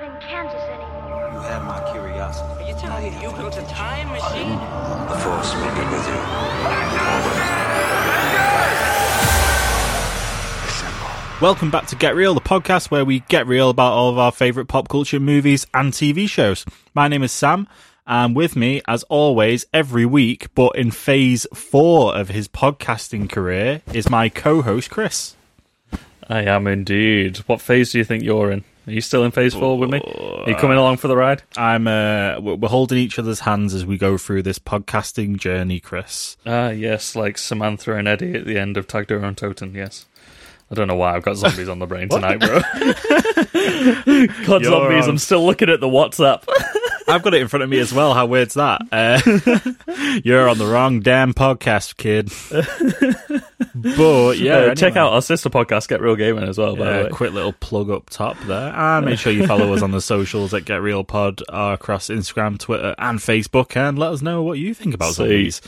not in Kansas anymore. You have my curiosity. Are you telling me you built a time machine? The Force will be with you. Welcome back to Get Real, the podcast where we get real about all of our favourite pop culture movies and TV shows. My name is Sam, and with me, as always, every week, but in phase four of his podcasting career, is my co host, Chris. I am indeed. What phase do you think you're in? Are you still in phase four with me? Are you coming along for the ride? I'm uh, we're holding each other's hands as we go through this podcasting journey, Chris. Ah, yes, like Samantha and Eddie at the end of Tag on Toten, yes. I don't know why I've got zombies on the brain tonight, bro. got You're zombies, on. I'm still looking at the WhatsApp. I've got it in front of me as well. How weird's that? Uh, you're on the wrong damn podcast, kid. but yeah, Uh, check out our sister podcast, Get Real Gaming, as well, by Yeah, quick little plug up top there. And make sure you follow us on the socials at Get Real Pod uh, across Instagram, Twitter, and Facebook. And let us know what you think about zombies.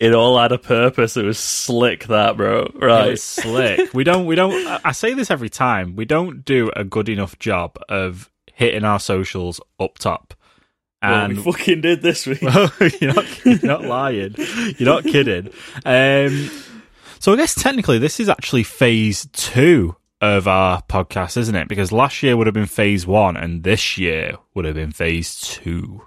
It all had a purpose. It was slick, that, bro. Right. Slick. We don't. We don't. I say this every time. We don't do a good enough job of hitting our socials up top. Well, And we fucking did this week. you're, not, you're not lying. You're not kidding. Um, so I guess technically this is actually phase two of our podcast, isn't it? Because last year would have been phase one, and this year would have been phase two.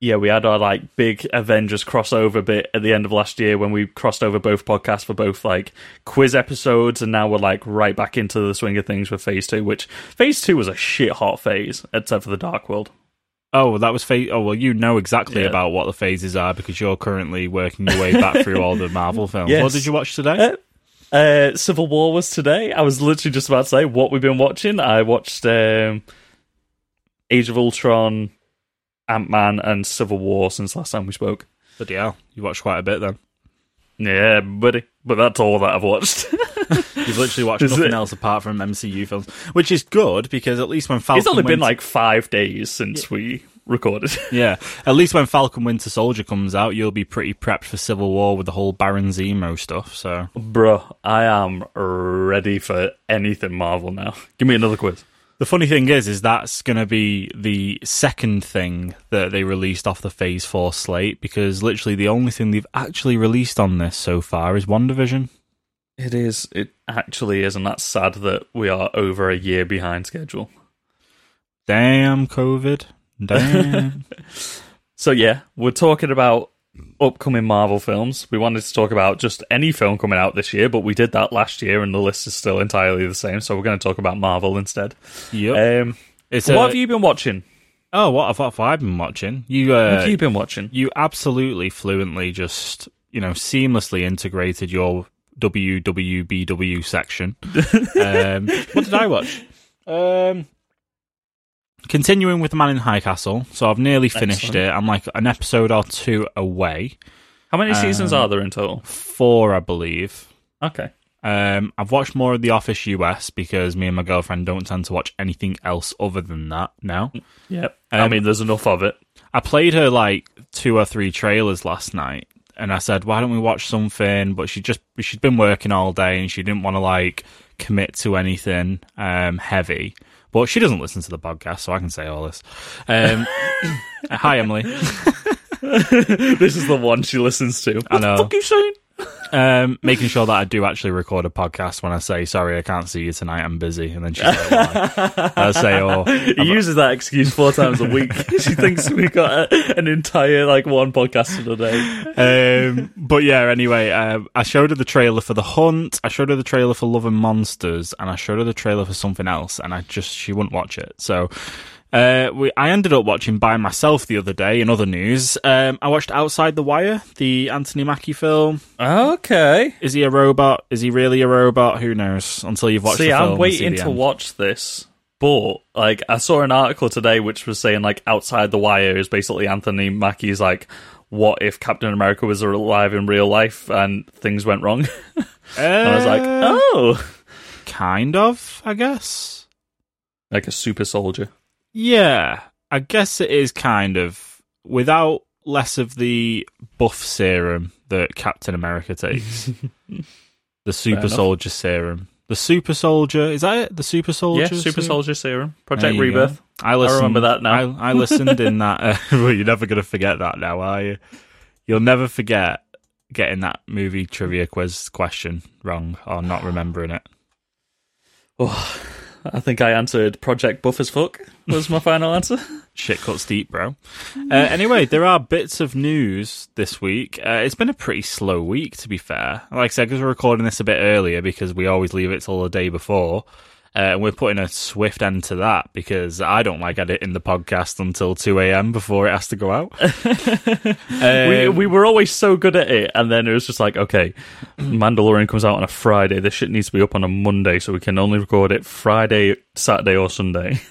Yeah, we had our like big Avengers crossover bit at the end of last year when we crossed over both podcasts for both like quiz episodes, and now we're like right back into the swing of things with Phase Two. Which Phase Two was a shit hot phase, except for the Dark World. Oh, that was phase. Oh, well, you know exactly Yeah. about what the phases are because you're currently working your way back through all the Marvel films. Yes. What did you watch today? Uh, uh, Civil War was today. I was literally just about to say what we've been watching. I watched um, Age of Ultron, Ant Man, and Civil War since last time we spoke. But yeah, you watched quite a bit then. Yeah, buddy. But that's all that I've watched. You've literally watched nothing it- else apart from MCU films, which is good because at least when Falcon it's only been Winter- like five days since we recorded. Yeah, at least when Falcon Winter Soldier comes out, you'll be pretty prepped for Civil War with the whole Baron Zemo stuff. So Bruh, I am ready for anything Marvel now. Give me another quiz. the funny thing is, is that's going to be the second thing that they released off the Phase Four slate because literally the only thing they've actually released on this so far is WandaVision. It is. It actually is, and that's sad that we are over a year behind schedule. Damn COVID. Damn. So yeah, we're talking about upcoming Marvel films. We wanted to talk about just any film coming out this year, but we did that last year, and the list is still entirely the same. So we're going to talk about Marvel instead. yep. Um, it's what a- have you been watching? Oh, what have, what have I been watching? You, What uh, have you been watching? you absolutely fluently just you know seamlessly integrated your WWBW section. um, what did I watch? Um, continuing with the Man in High Castle. So I've nearly finished Excellent. it. I'm like an episode or two away. How many seasons um, are there in total? Four, I believe. Okay. Um, I've watched more of The Office US because me and my girlfriend don't tend to watch anything else other than that now. Yep. I Um, mean, there's enough of it. I played her like two or three trailers last night, and I said, "Why don't we watch something?" But she just she'd been working all day, and she didn't want to like commit to anything um, heavy. But she doesn't listen to the podcast, so I can say all this. Um, hi, Emily. this is the one she listens to. I know. The fuck you saying? Um, making sure that I do actually record a podcast when I say, "Sorry, I can't see you tonight. I'm busy," and then she's like, Why? I say, "Oh, He uses that excuse four times a week. she thinks we got a, an entire like one podcast in a day. um, but yeah, anyway, uh, I showed her the trailer for The Hunt. I showed her the trailer for Love and Monsters, and I showed her the trailer for something else, and I just she wouldn't watch it. So. Uh, we, I ended up watching by myself the other day. In other news, um, I watched Outside the Wire, the Anthony Mackie film. Okay. Is he a robot? Is he really a robot? Who knows? Until you've watched See, the film. I'm waiting see to end. watch this. But like, I saw an article today which was saying like, outside the wire is basically Anthony Mackie's like, what if Captain America was alive in real life and things went wrong? and I was like, Uh, oh, kind of, I guess. like a super soldier. Yeah, I guess it is kind of without less of the buff serum that Captain America takes. the super soldier serum. The Super Soldier is that it? The Super Soldier. yeah, Super series? Soldier Serum, Project Rebirth. go. I, listened, remember that now. I, I listened in that. Uh, well, you're never gonna forget that now, are you? You'll never forget getting that movie trivia quiz question wrong or not remembering it. Oh, I think I answered Project Buff as fuck. Was my final answer? Shit cuts deep, bro. Uh, anyway, there are bits of news this week. Uh, it's been a pretty slow week, to be fair. Like I said, because we're recording this a bit earlier because we always leave it till the day before. Uh, and we're putting a swift end to that because I don't like editing the podcast until 2 a.m. before it has to go out. we, Um, we were always so good at it, and then it was just like, okay, Mandalorian comes out on a Friday. This shit needs to be up on a Monday, so we can only record it Friday, Saturday, or Sunday.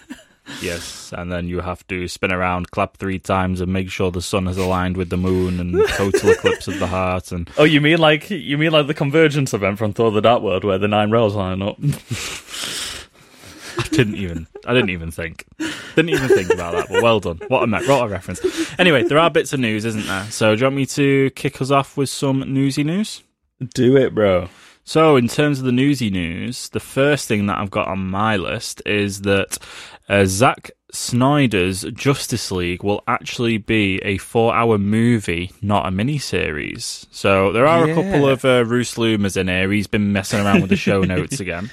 Yes, and then you have to spin around, clap three times, and make sure the sun is aligned with the moon, and total eclipse of the heart. And Oh, you mean like you mean like the convergence event from Thor: The Dark World, where the nine realms line up? Didn't even, I didn't even think, didn't even think about that. But well done. What a me- what a reference. Anyway, there are bits of news, isn't there? So, do you want me to kick us off with some newsy news? Do it, bro. So, in terms of the newsy news, the first thing that I've got on my list is that uh, Zack Snyder's Justice League will actually be a four-hour movie, not a mini-series. So there are a couple of uh, Loomis in here. He's been messing around with the show notes again.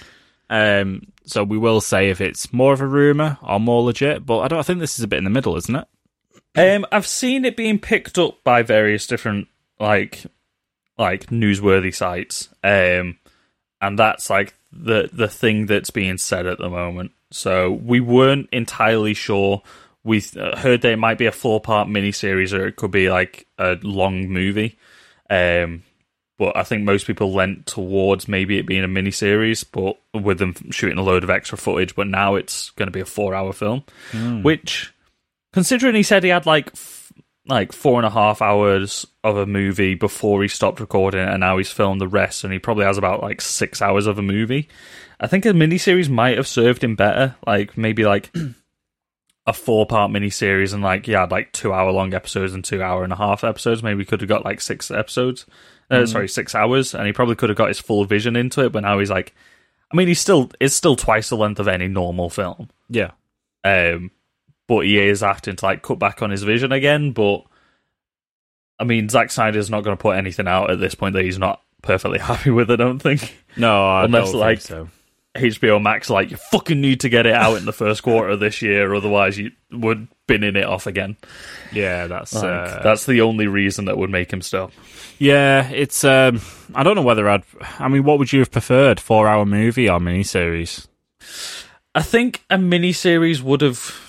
Um, so we will say if it's more of a rumor or more legit, but I don't. I think this is a bit in the middle, isn't it? Um, I've seen it being picked up by various different like like newsworthy sites, um, and that's like the the thing that's being said at the moment. So we weren't entirely sure. We uh, heard there might be a four part miniseries or it could be like a long movie. Um, but I think most people lent towards maybe it being a mini series, but with them shooting a load of extra footage. But now it's going to be a four hour film, hmm. which considering he said he had like f- like four and a half hours of a movie before he stopped recording and now he's filmed the rest and he probably has about like six hours of a movie i think a miniseries might have served him better like maybe like a four part miniseries and like yeah like two hour long episodes and two hour and a half episodes maybe we could have got like six episodes uh, sorry six hours and he probably could have got his full vision into it but now he's like i mean he's still it's still twice the length of any normal film Yeah. um, but he is acting to like cut back on his vision again. But I mean, Zack Snyder's not going to put anything out at this point that he's not perfectly happy with. I don't think No, I Unless, don't like, think so. HBO Max like you fucking need to get it out in the first quarter of this year, otherwise you would binning it off again. Yeah, that's Like, uh, that's the only reason that would make him stop. Yeah, it's. Um, I don't know whether I'd. I mean, what would you have preferred? Four hour movie or miniseries? I think a miniseries would have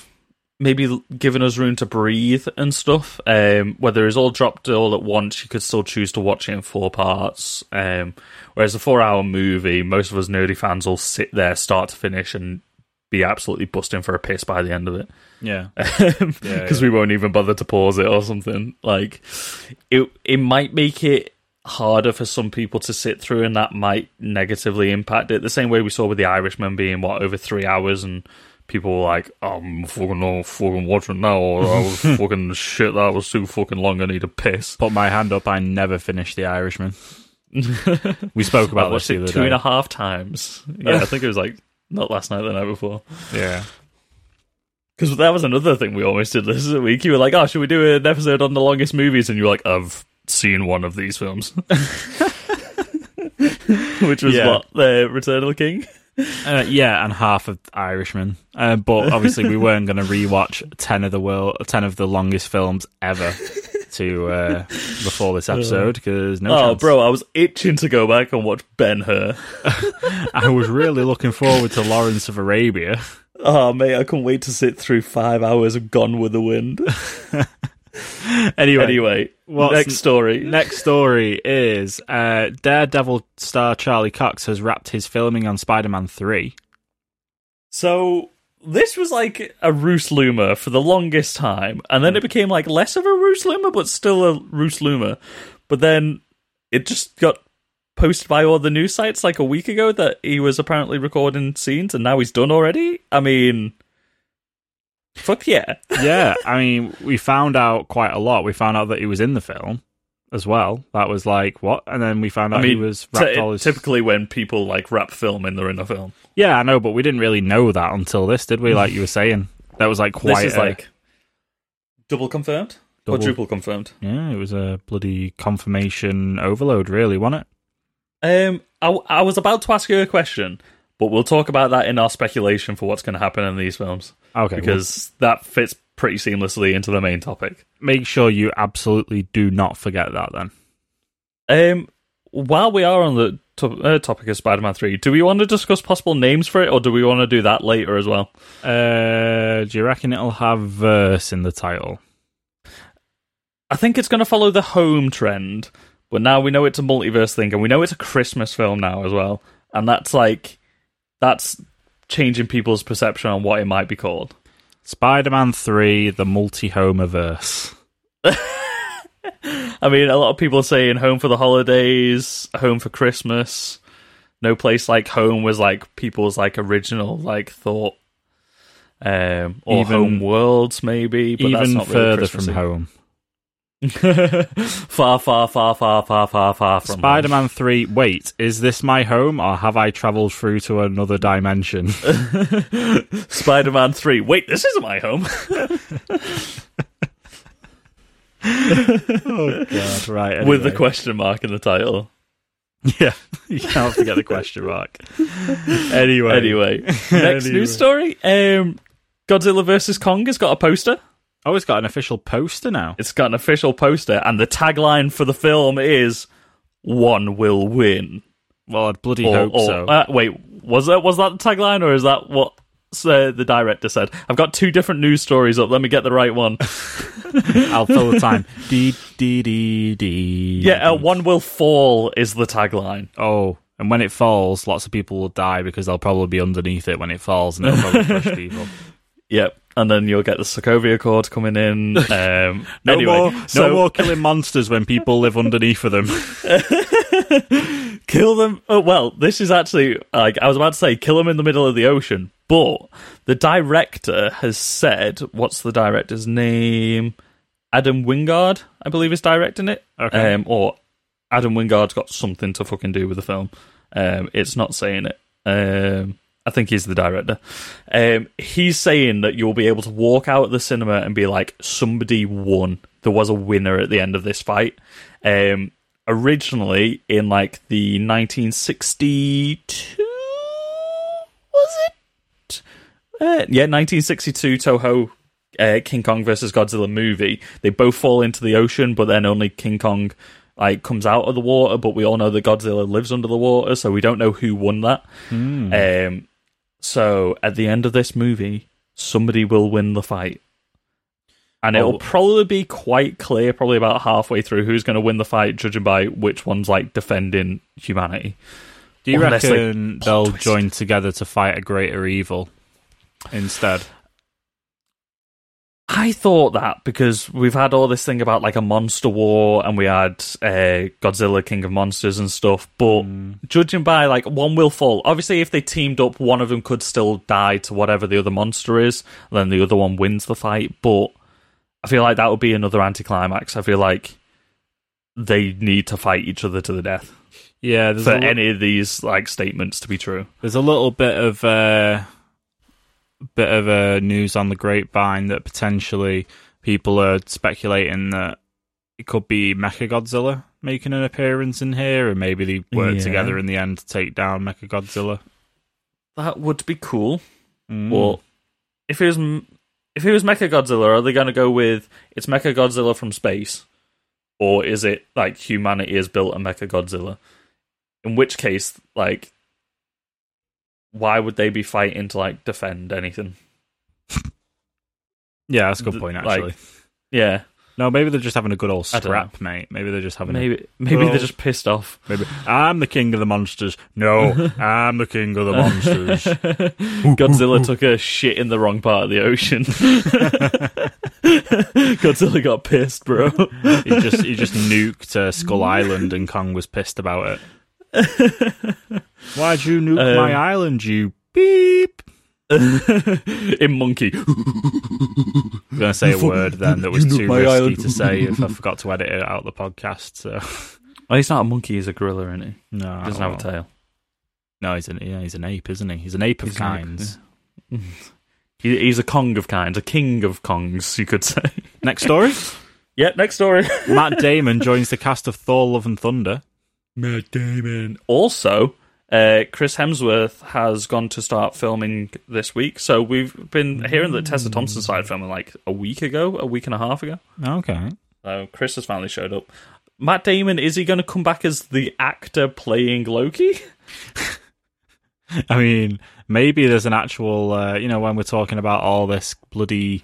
maybe given us room to breathe and stuff. Um, whether it's all dropped all at once, you could still choose to watch it in four parts. Um, whereas a four-hour movie, most of us nerdy fans will sit there start to finish and be absolutely busting for a piss by the end of it Yeah, because um, yeah. we won't even bother to pause it or something. Like it, it might make it harder for some people to sit through, and that might negatively impact it. The same way we saw with the Irishman being what over three hours, and people were like, "Oh, "I'm fucking not fucking watching now," or "I was fucking shit that was too fucking long. I need a piss." Put my hand up. I never finished The Irishman. we spoke I about this watched the it other two day. and a half times. Yeah, I think it was like not last night, the night before. Yeah, Because that was another thing we almost did this week. You were like, "Oh, should we do an episode on the longest movies?" And you were like, "I've seen one of these films," which was Yeah. what the Return of the King. uh, yeah, and half of Irishman. Uh, but obviously, we weren't going to rewatch ten of the world, ten of the longest films ever to uh, before this episode because no. oh, chance. bro, I was itching to go back and watch Ben Hur. I was really looking forward to Lawrence of Arabia. Oh, mate, I can't wait to sit through five hours of Gone with the Wind. Anyway, anyway, next story. Next story is uh, Daredevil star Charlie Cox has wrapped his filming on Spider Man 3. So this was like a Roos Luma for the longest time, and then it became like less of a Roos Luma, but still a Roos Luma. But then it just got posted by all the news sites like a week ago that he was apparently recording scenes, and now he's done already. I mean, fuck yeah. Yeah, I mean, we found out quite a lot. We found out that he was in the film as well. That was like what, and then we found out I mean, he was wrapped his. typically when people like wrap film in, they're in a film. yeah, I know, but we didn't really know that until this, did we? Like you were saying, that was like quite. this is a- like double confirmed, Double- quadruple confirmed. yeah, it was a bloody confirmation overload, really, wasn't it? Um, I, I was about to ask you a question, but we'll talk about that in our speculation for what's going to happen in these films Okay, because that fits pretty seamlessly into the main topic. make sure you absolutely do not forget that. Then Um, while we are on the to- uh, topic of Spider-Man Three, do we want to discuss possible names for it, or do we want to do that later as well? uh, do you reckon it'll have verse in the title? I think it's going to follow the home trend, but now we know it's a multiverse thing, and we know it's a Christmas film now as well, and that's like that's changing people's perception on what it might be called. Spider-Man Three: The Multi-Homeverse. I mean, a lot of people are saying home for the holidays, home for Christmas. No place like home was like people's like original like thought. Um, or Even- home worlds maybe, but that's Even not really further from home. far, far, far, far, far, far, far from Spider Man 3. Wait, is this my home or have I travelled through to another dimension? Spider-Man Three. Wait, this isn't my home. oh, God. Right. With the question mark in the title. Yeah. You can't forget the question mark. Anyway. Anyway, next Anyway. news story. Um, Godzilla vs Kong has got a poster. Oh, it's got an official poster now. It's got an official poster, and the tagline for the film is "One will win." Well, I'd bloody Or, hope or- so. uh, wait, was that was that the tagline, or is that what uh, the director said? I've got two different news stories up. Let me get the right one. I'll fill the time. Dee, dee, dee, dee. yeah, uh, "One will fall" is the tagline. Oh, and when it falls, lots of people will die because they'll probably be underneath it when it falls and it'll probably crush people. Yep, and then you'll get the Sokovia Accord coming in. Um, No anyway, more, no more killing monsters when people live underneath of them. kill them. Oh well, this is actually like I was about to say, kill them in the middle of the ocean. But the director has said, what's the director's name? Adam Wingard, I believe, is directing it. Okay. Um, or Adam Wingard's got something to fucking do with the film. Um, it's not saying it. Um, I think he's the director. Um, he's saying that you'll be able to walk out of the cinema and be like, somebody won. There was a winner at the end of this fight. Um, originally, in like the 1962, was it? Uh, yeah, 1962 Toho uh, King Kong versus Godzilla movie. They both fall into the ocean, but then only King Kong like comes out of the water. But we all know that Godzilla lives under the water, so we don't know who won that. Um, so at the end of this movie, somebody will win the fight. And it'll Oh. probably be quite clear, probably about halfway through, who's going to win the fight, judging by which one's like defending humanity. Do you Unless, reckon plot they'll twist. join together to fight a greater evil instead? I thought that because we've had all this thing about like a monster war and we had uh, Godzilla King of Monsters and stuff, but judging by like one will fall. Obviously, if they teamed up, one of them could still die to whatever the other monster is, then the other one wins the fight. But I feel like that would be another anticlimax. I feel like they need to fight each other to the death Yeah, for li- any of these like statements to be true. there's a little bit of uh, bit of uh, news on the grapevine that potentially people are speculating that it could be Mechagodzilla making an appearance in here, and maybe they work Yeah. together in the end to take down Mechagodzilla. That would be cool. Mm. Well, if it was m- if it was Mechagodzilla, are they going to go with it's Mechagodzilla from space, or is it like humanity has built a Mechagodzilla? In which case, like, why would they be fighting to like defend anything? yeah, that's a good point. like, Actually, Yeah, no, maybe they're just having a good old scrap, mate. Maybe they're just having a maybe maybe they're just pissed off. Maybe I'm the king of the monsters. No, I'm the king of the monsters. Godzilla took a shit in the wrong part of the ocean. Godzilla got pissed, bro. he just he just nuked uh, Skull Island, and Kong was pissed about it. Why'd you nuke Um, my island? You beep. in monkey. I'm going to say a word then that was too risky island. to say if I forgot to edit it out of the podcast. So Oh, he's not a monkey. He's a gorilla, isn't he? no, He doesn't have a tail. No, he's an yeah, he's an ape, isn't he? He's an ape of He's an ape, kinds. He, he's a Kong of kinds, a king of Kongs, you could say. Next story: yeah, next story. Matt Damon joins the cast of Thor: Love and Thunder. Matt Damon. Also, uh, Chris Hemsworth has gone to start filming this week. So we've been hearing that Tessa Thompson started filming like a week ago, a week and a half ago. Okay, So Chris has finally showed up. Matt Damon, is he going to come back as the actor playing Loki? I mean, maybe there's an actual, uh, you know, when we're talking about all this bloody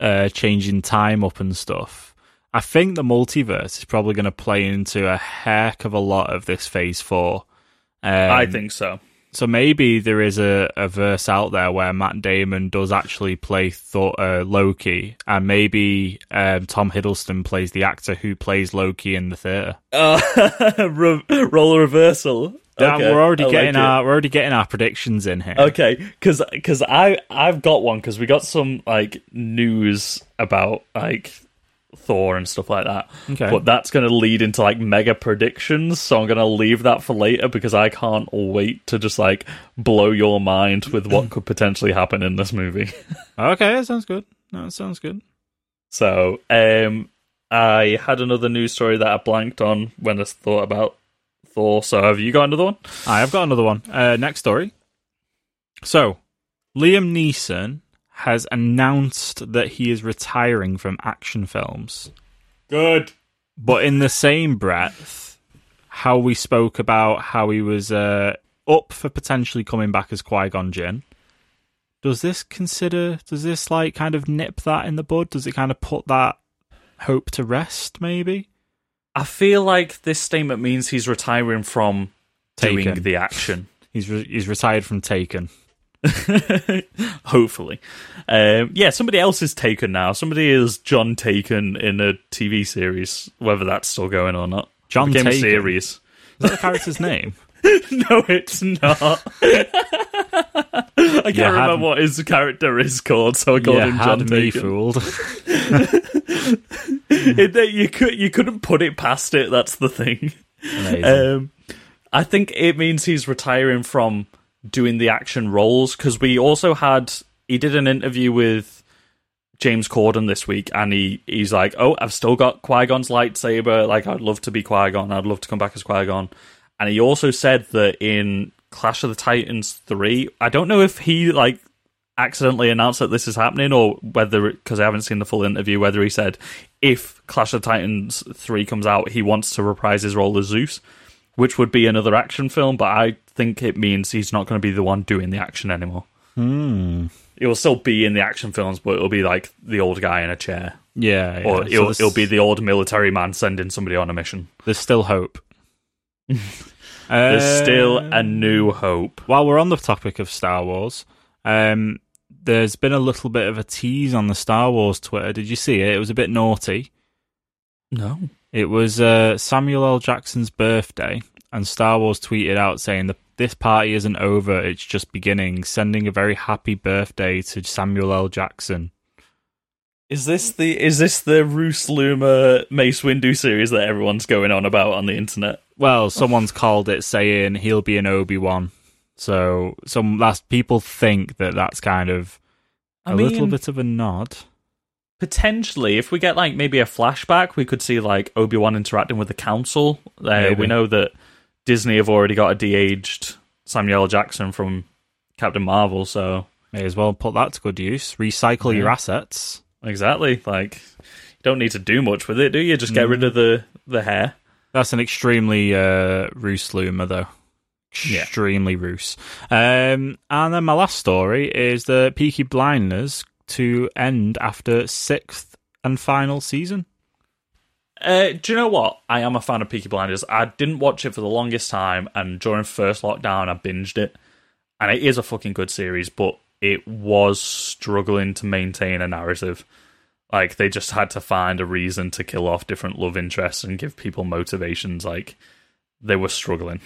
uh, changing time up and stuff. I think the multiverse is probably going to play into a heck of a lot of this Phase Four. Um, I think so. so. Maybe there is a, a verse out there where Matt Damon does actually play Thor, uh, Loki, and maybe um, Tom Hiddleston plays the actor who plays Loki in the theater. Uh, re- role reversal. Yeah, Okay, we're already I getting it. our we're already getting our predictions in here. Okay, because because I I've got one because we got some like news about like Thor and stuff like that. Okay. but that's going to lead into like mega predictions, so I'm going to leave that for later because I can't wait to just like blow your mind with what could potentially happen in this movie. Okay, that sounds good. No, that sounds good. So, um, I had another news story that I blanked on when I thought about Thor. So, have you got another one? I've got another one. Uh, next story. So, Liam Neeson has announced that he is retiring from action films. Good. But in the same breath, how we spoke about how he was uh, up for potentially coming back as Qui Gon Jinn. Does this consider? Does this like kind of nip that in the bud? Does it kind of put that hope to rest? Maybe. I feel like this statement means he's retiring from doing the action. He's re- he's retired from Taken. Hopefully. Um, yeah, somebody else is taken now. Somebody is John Taken in a TV series, whether that's still going or not. John became Taken? series. Is that the character's name? no, it's not. I can't You had remember what his character is called, so I called him John had me Taken. fooled. It- you could you couldn't put it past it. That's the thing. Amazing. Um, I think it means he's retiring from doing the action roles because we also had he did an interview with James Corden this week, and he he's like, "Oh, I've still got Qui Gon's lightsaber. Like, I'd love to be Qui Gon. I'd love to come back as Qui Gon." And he also said that in Clash of the Titans three, I don't know if he like accidentally announced that this is happening or whether because I haven't seen the full interview whether he said if Clash of the Titans 3 comes out he wants to reprise his role as Zeus which would be another action film but I think it means he's not going to be the one doing the action anymore. Hmm. It will still be in the action films but it'll be like the old guy in a chair Yeah, yeah. or it'll, there's- it'll be the old military man sending somebody on a mission. There's still hope. There's still a new hope. While we're on the topic of Star Wars, um, there's been a little bit of a tease on the Star Wars Twitter. Did you see it? It was a bit naughty. No. It was uh, Samuel L. Jackson's birthday, and Star Wars tweeted out saying that this party isn't over; it's just beginning. Sending a very happy birthday to Samuel L. Jackson. Is this the is this the Roos Luma Mace Windu series that everyone's going on about on the internet? Well, someone's called it saying he'll be an Obi Wan. So some last people think that that's kind of a I little bit of a nod. Potentially, if we get like maybe a flashback, we could see like Obi Wan interacting with the Council. Uh, we know that Disney have already got a de-aged Samuel L. Jackson from Captain Marvel, so May as well put that to good use. Recycle your assets. exactly like you don't need to do much with it, do you? Just get rid of the the hair. That's an extremely uh, Roos Luma, though. Yeah. Extremely Roos. Um, and then my last story is the Peaky Blinders to end after sixth and final season. Uh, do you know what? I am a fan of Peaky Blinders. I didn't watch it for the longest time, and during first lockdown, I binged it, and it is a fucking good series. But it was struggling to maintain a narrative. Like they just had to find a reason to kill off different love interests and give people motivations. Like they were struggling.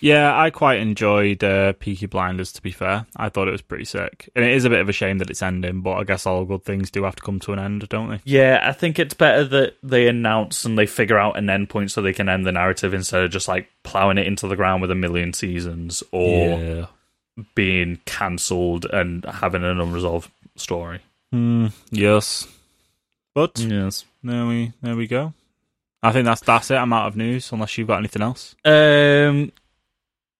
Yeah, I quite enjoyed uh, Peaky Blinders. To be fair, I thought it was pretty sick, and it is a bit of a shame that it's ending. But I guess all good things do have to come to an end, don't they? Yeah, I think it's better that they announce and they figure out an end point so they can end the narrative instead of just like plowing it into the ground with a million seasons or yeah. being cancelled and having an unresolved story. Mm, yes. But Yes. there we there we go. I think that's that's it. I'm out of news unless you've got anything else. Um,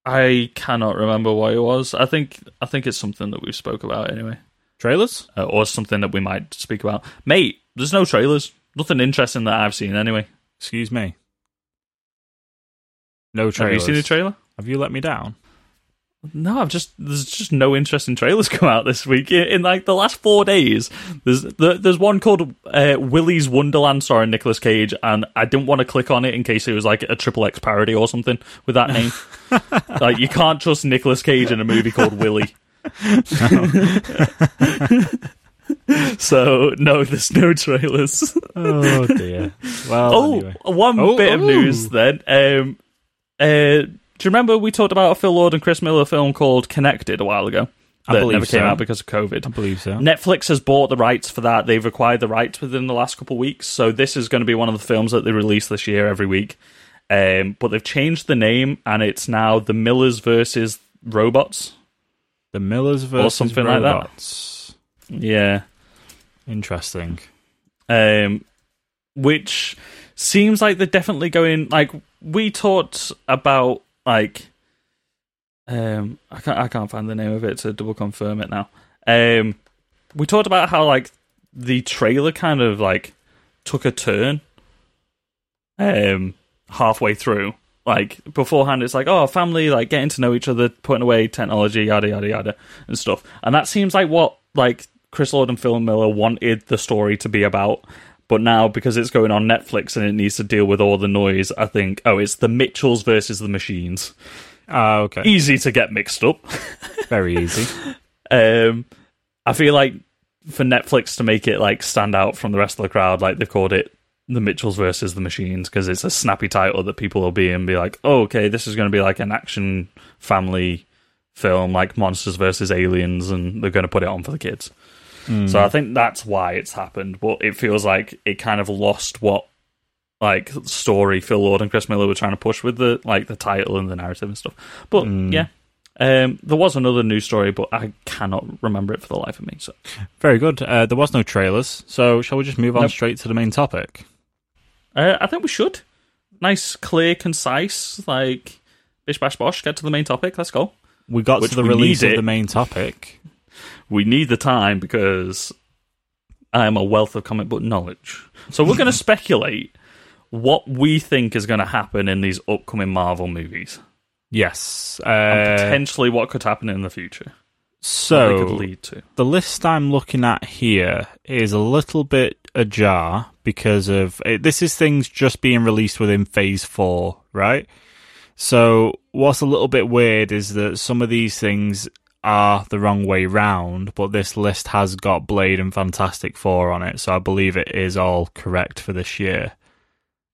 I cannot remember what it was. I think I think it's something that we spoke about anyway, Trailers? uh, or something that we might speak about. Mate, there's no trailers. Nothing interesting that I've seen anyway. Excuse me. No trailers. Have you seen a trailer? Have you let me down? No, I've just there's just no interesting trailers come out this week. In, like the last four days, there's there's one called uh, Willy's Wonderland starring Nicolas Cage, and I didn't want to click on it in case it was like a triple X parody or something with that name. like you can't trust Nicolas Cage in a movie called Willy. so no, there's no trailers. Oh dear. Well, Oh, anyway. one Oh, bit of oh. news then. Um, uh, do you remember we talked about a Phil Lord and Chris Miller film called Connected a while ago? I That believe never came out because of COVID. I believe so. Netflix has bought the rights for that. They've acquired the rights within the last couple of weeks. So this is going to be one of the films that they release this year every week. Um, but they've changed the name and it's now The Millers versus Robots. The Millers versus something like that. robots. Yeah. Interesting. um, which seems like they're definitely going. Like we talked about, like um, I can't I can't find the name of it to double confirm it now. Um, we talked about how like the trailer kind of like took a turn, um, halfway through. Like beforehand, it's like oh, family, like getting to know each other, putting away technology, yada yada yada, and stuff. And that seems like what like Chris Lord and Phil Miller wanted the story to be about. But now, because it's going on Netflix and it needs to deal with all the noise, I think, oh, it's the Mitchells versus the Machines. Ah, okay. Easy to get mixed up. Very easy. Um, I feel like for Netflix to make it like stand out from the rest of the crowd, like they've called it the Mitchells versus the Machines because it's a snappy title that people will be and be like, oh, okay, this is going to be like an action family film, like Monsters versus Aliens, and they're going to put it on for the kids. So I think that's why it's happened, but it feels like it kind of lost what like story Phil Lord and Chris Miller were trying to push with the like the title and the narrative and stuff. But yeah, um, there was another news story, but I cannot remember it for the life of me. So Very good. Uh, there was no trailers, so shall we just move on Nope. straight to the main topic? uh, I think we should nice, clear, concise, like bish bash bosh. Get to the main topic. Let's go. We got Which to the release of the main topic. We need the time because I am a wealth of comic book knowledge. So we're going to speculate what we think is going to happen in these upcoming Marvel movies. Yes. and Uh, potentially what could happen in the future. So could lead to. the list I'm looking at here is a little bit ajar because of it, this is things just being released within Phase Four, right? So what's a little bit weird is that some of these things are the wrong way round, but this list has got Blade and Fantastic Four on it, so I believe it is all correct for this year.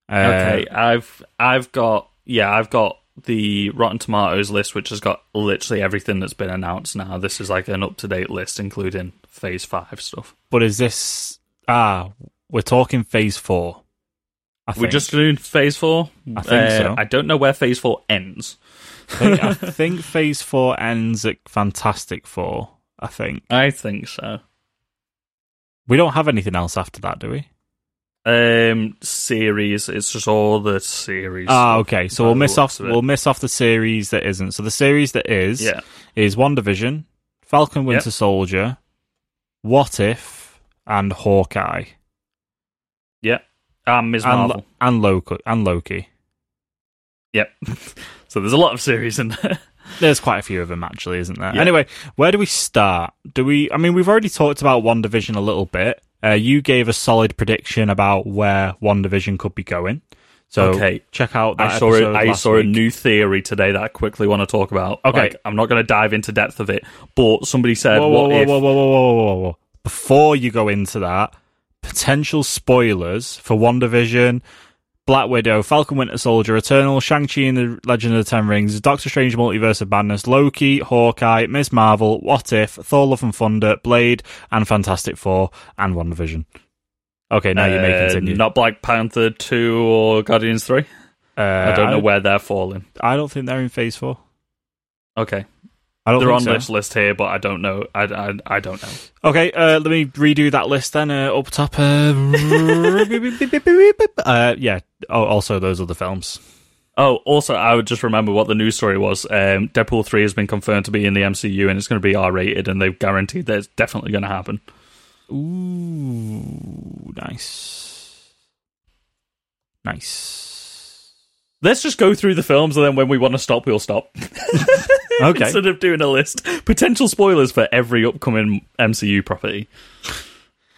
Uh, Okay, I've I've got yeah, I've got the Rotten Tomatoes list, which has got literally everything that's been announced now. This is like an up to date list, including Phase Five stuff. but is this ah? We're talking Phase Four. I We're just doing Phase Four. I think Uh, so. I don't know where Phase Four ends. I think, I think Phase Four ends at Fantastic Four. I think I think so. we don't have anything else after that, do we? Um, series. It's just all the series. Ah, okay. So we'll miss off. of. We'll miss off the series that isn't. So the series that is yeah. is WandaVision, Falcon Winter Yep. Soldier, What If, and Hawkeye, Yeah. And Ms. Marvel. Lo- and Loki and Loki. Yep. so there's a lot of series in there. There's quite a few of them actually, isn't there? Yeah. Anyway, where do we start? Do we? I mean, we've already talked about WandaVision a little bit. Uh, you gave a solid prediction about where WandaVision could be going. So Okay. check out that I saw a, I saw a new theory today that I quickly want to talk about. Okay. Like, I'm not going to dive into depth of it, but somebody said, Whoa, whoa, "What whoa, if?" whoa, whoa, whoa, whoa, whoa, whoa! Before you go into that, potential spoilers for One Division, Black Widow, Falcon Winter Soldier, Eternal, Shang-Chi and the Legend of the Ten Rings, Doctor Strange Multiverse of Madness, Loki, Hawkeye, Ms. Marvel, What If, Thor Love and Thunder, Blade, and Fantastic Four, and WandaVision. Okay, now you may Uh, continue. Not Black Panther 2 or Guardians 3? uh, I don't know where they're falling. I don't think they're in Phase 4. Okay. I don't They're on so. this list here, but I don't know. I, I, I don't know. Okay, uh, let me redo that list then. Uh, up top, uh, uh, yeah. Oh, also those other films. Oh, also, I would just remember what the news story was. Um, Deadpool 3 has been confirmed to be in the MCU and it's going to be R rated, and they've guaranteed that it's definitely going to happen. Ooh, nice, nice. Let's just go through the films, and then when we want to stop, we'll stop. Okay, Instead of doing a list. Potential spoilers for every upcoming MCU property.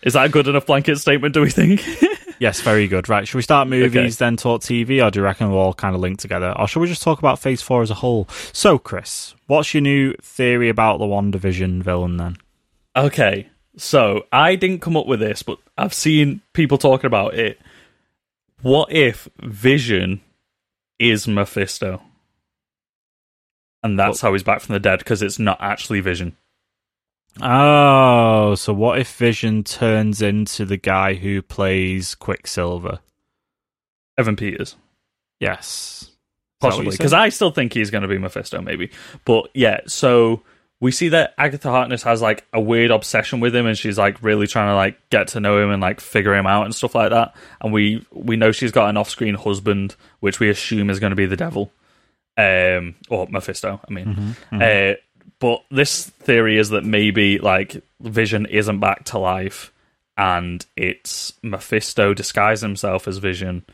Is that a good enough blanket statement, do we think? yes, very good. Right, should we start movies, then talk TV, or do you reckon we're all kind of linked together, or should we just talk about Phase Four as a whole? So, Chris, what's your new theory about the WandaVision villain then? Okay, so I didn't come up with this, but I've seen people talking about it. What if Vision is Mephisto? And that's how he's back from the dead because it's not actually Vision. Oh, so what if Vision turns into the guy who plays Quicksilver? Evan Peters. Yes. Possibly. Because? I still think he's going to be Mephisto, maybe. But yeah, so we see that Agatha Harkness has like a weird obsession with him and she's like really trying to like get to know him and like figure him out and stuff like that. And we we know she's got an off screen husband, which we assume is going to be the devil. Um or Mephisto, I mean. Uh but this theory is that maybe like Vision isn't back to life and it's Mephisto disguised himself as Vision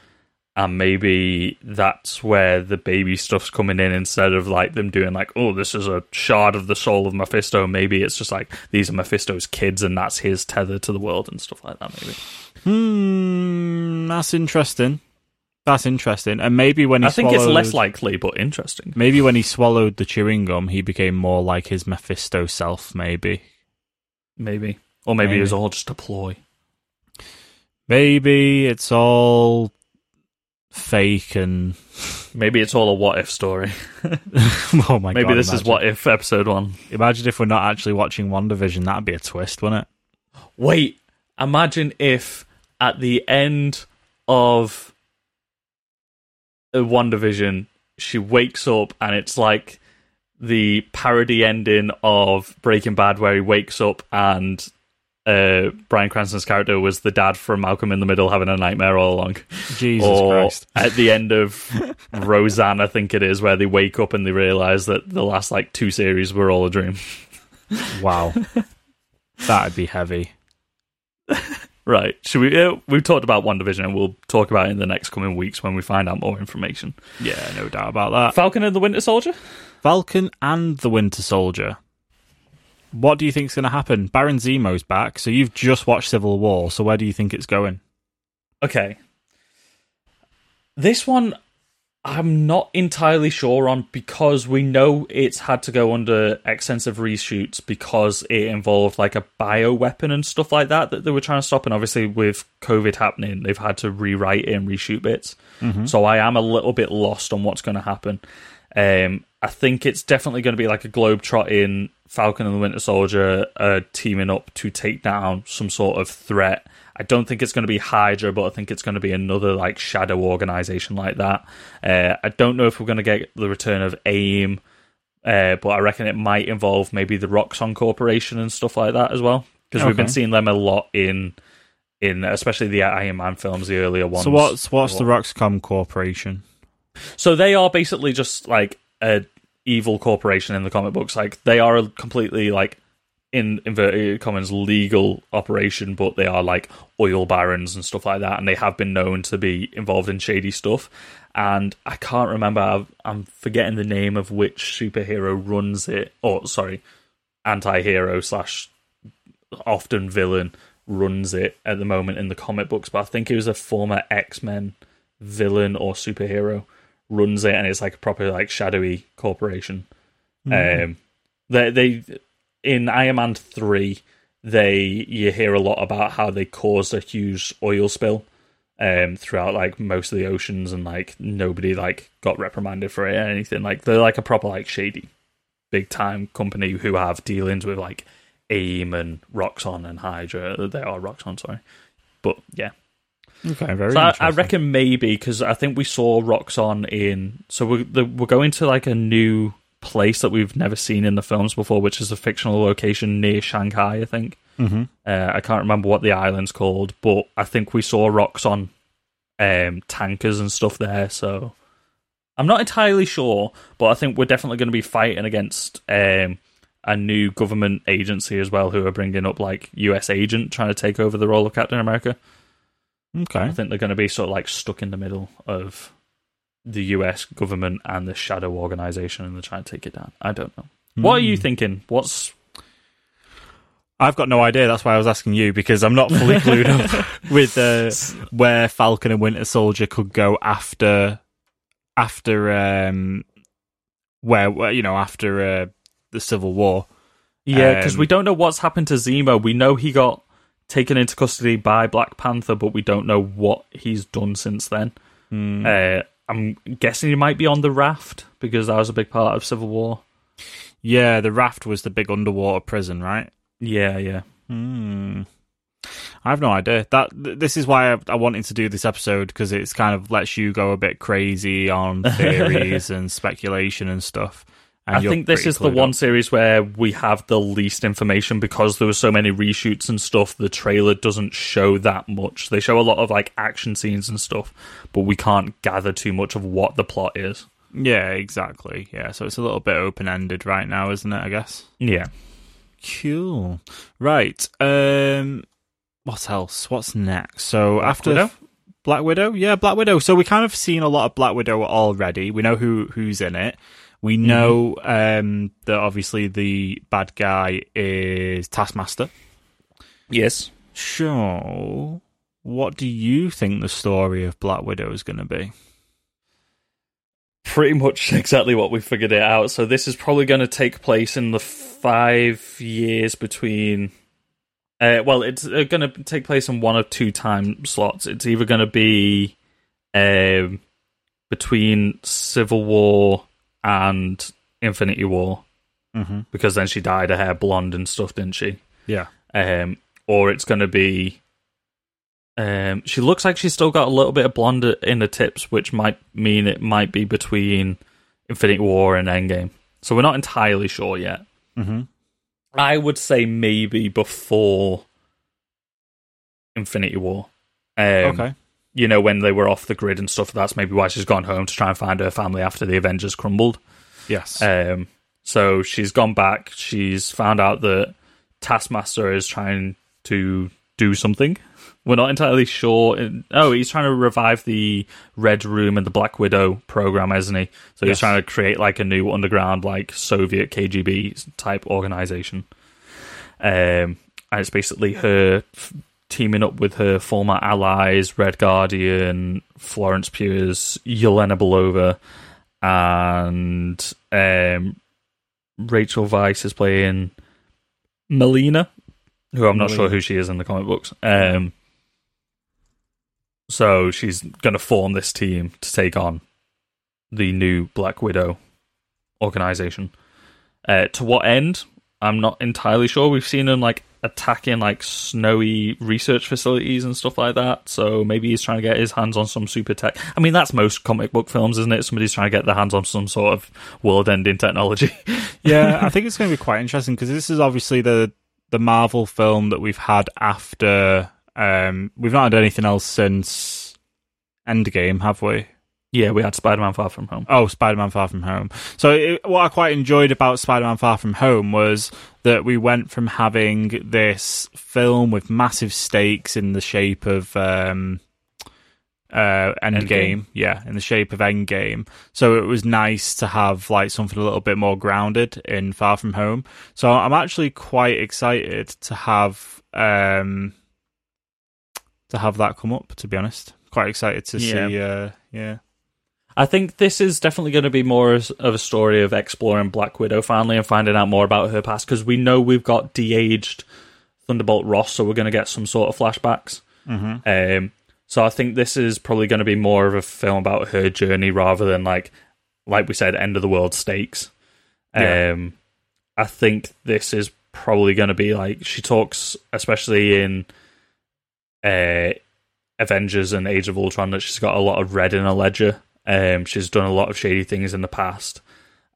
and maybe that's where the baby stuff's coming in instead of like them doing like oh this is a shard of the soul of mephisto maybe it's just like these are mephisto's kids and that's his tether to the world and stuff like that maybe Hmm, that's interesting. That's interesting. And maybe when he i think it's less likely but interesting Maybe when he swallowed the chewing gum, he became more like his Mephisto self. Maybe. maybe or maybe, Maybe. it was all just a ploy Maybe it's all fake and. maybe it's all a what if story oh my god! maybe this is what if episode one Imagine if we're not actually watching WandaVision. That'd be a twist, wouldn't it? Wait, imagine if at the end of uh, WandaVision, she wakes up and it's like the parody ending of Breaking Bad, where he wakes up and uh, Bryan Cranston's character was the dad from Malcolm in the Middle having a nightmare all along. Jesus or Christ! at the end of Roseanne, I think it is, where they wake up and they realize that the last like two series were all a dream. Wow, that'd be heavy. Right. Should we? Uh, we've talked about WandaVision, and we'll talk about it in the next coming weeks when we find out more information. Yeah, no doubt about that. Falcon and the Winter Soldier. Falcon and the Winter Soldier. What do you think is going to happen? Baron Zemo's back, so you've just watched Civil War. So where do you think it's going? Okay. This one, I'm not entirely sure on because we know it's had to go under extensive reshoots because it involved like a bio weapon and stuff like that that they were trying to stop. And obviously, with COVID happening, they've had to rewrite it and reshoot bits. So I am a little bit lost on what's going to happen. Um, I think it's definitely going to be like a globe trotting Falcon and the Winter Soldier uh, teaming up to take down some sort of threat. I don't think it's going to be Hydra, but I think it's going to be another like shadow organization like that. Uh, I don't know if we're going to get the return of AIM, uh, but I reckon it might involve maybe the Roxxon Corporation and stuff like that as well, because we've been seeing them a lot in in especially the Iron Man films, the earlier ones. So what's what's the Roxxon Corporation? So they are basically just like a evil corporation in the comic books. Like they are a completely like in inverted commas legal operation, but they are like oil barons and stuff like that, and they have been known to be involved in shady stuff. And I can't remember. I've, I'm forgetting the name of which superhero runs it. Or sorry, anti-hero slash often villain runs it at the moment in the comic books. But I think it was a former X Men villain or superhero runs it, and it's like a proper like shadowy corporation. Um, they they in Iron Man three, they you hear a lot about how they caused a huge oil spill um, throughout like most of the oceans, and like nobody like got reprimanded for it or anything. Like they're like a proper like shady, big time company who have dealings with like AIM and Roxxon and Hydra. They are Roxxon sorry, but yeah. Okay, very So I, I reckon maybe because I think we saw Roxxon in. So we're the, we're going to like a new place that we've never seen in the films before, which is a fictional location near Shanghai. I think. Mhm. Uh, I can't remember what the island's called, but I think we saw Roxxon um, tankers and stuff there. So I'm not entirely sure, but I think we're definitely going to be fighting against um, a new government agency as well, who are bringing up like U.S. agent trying to take over the role of Captain America. Okay. I think they're going to be sort of like stuck in the middle of the US government and the shadow organization and they're trying to take it down. I don't know. What are you Hmm. thinking? What's I've got no idea. That's why I was asking you because I'm not fully clued up with uh, where Falcon and Winter Soldier could go after after um where, where you know after uh, the Civil War. Yeah, because Um, we don't know what's happened to Zemo. We know he got taken into custody by Black Panther, but we don't know what he's done since then. Hmm. Uh, I'm guessing he might be on the raft because that was a big part of Civil War. Yeah, the raft was the big underwater prison, right? Yeah, yeah. Hmm. I have no idea. That th- this is why I, I wanted to do this episode because it's kind of lets you go a bit crazy on theories and speculation and stuff. And I think this is the clued one up. series where we have the least information because there were so many reshoots and stuff. The trailer doesn't show that much. They show a lot of like action scenes and stuff, but we can't gather too much of what the plot is. Yeah, exactly. Yeah, so it's a little bit open ended right now, isn't it? I guess. Yeah. Cool. Right. Um. What else? What's next? So Black after Widow? Black Widow, yeah, Black Widow. So we kind of seen a lot of Black Widow already. We know who who's in it. We Mm-hmm. know um, that obviously the bad guy is Taskmaster. Yes. So, what do you think the story of Black Widow is going to be? Pretty much exactly what we figured it out. So this is probably going to take place in the five years between. Uh, well, it's uh, going to take place in one of two time slots. It's either going to be um, between Civil War and Infinity War, Mm-hmm. because then she dyed her hair blonde and stuff, didn't she? Yeah. Um, or it's going to be. Um, she looks like she's still got a little bit of blonde in the tips, which might mean it might be between Infinity War and Endgame. So we're not entirely sure yet. Mm-hmm. I would say maybe before Infinity War. Um, okay. You know, when they were off the grid and stuff. That's maybe why she's gone home to try and find her family after the Avengers crumbled. Yes. Um, so she's gone back. She's found out that Taskmaster is trying to do something. We're not entirely sure. Oh, he's trying to revive the Red Room and the Black Widow program, isn't he? So Yes. he's trying to create like a new underground, like Soviet KGB type organization. Um, and it's basically her teaming up with her former allies, Red Guardian, Florence Pugh's Yelena Belova, and um, Rachel Weisz is playing Melina, who I'm not Melina. sure who she is in the comic books. Um, so she's going to form this team to take on the new Black Widow organization. Uh, to what end? I'm not entirely sure. We've seen him like attacking like snowy research facilities and stuff like that. So maybe he's trying to get his hands on some super tech. I mean, that's most comic book films, isn't it? Somebody's trying to get their hands on some sort of world-ending technology. yeah, I think it's going to be quite interesting because this is obviously the the Marvel film that we've had after. Um, we've not had anything else since Endgame, have we? Yeah, we had Spider-Man Far From Home. Oh, Spider-Man: Far From Home. So, it, what I quite enjoyed about Spider-Man: Far From Home was that we went from having this film with massive stakes in the shape of um, uh, Endgame, Endgame. yeah, in the shape of Endgame. So it was nice to have like something a little bit more grounded in Far From Home. So I'm actually quite excited to have um, to have that come up. To be honest, quite excited to Yeah. see. Uh, yeah. I think this is definitely going to be more of a story of exploring Black Widow finally and finding out more about her past because we know we've got de-aged Thunderbolt Ross, so we're going to get some sort of flashbacks. Mm-hmm. Um, So I think this is probably going to be more of a film about her journey rather than like, like we said, end of the world stakes. Yeah. Um, I think this is probably going to be like she talks, especially in uh, Avengers and Age of Ultron, that she's got a lot of red in her ledger. Um, she's done a lot of shady things in the past,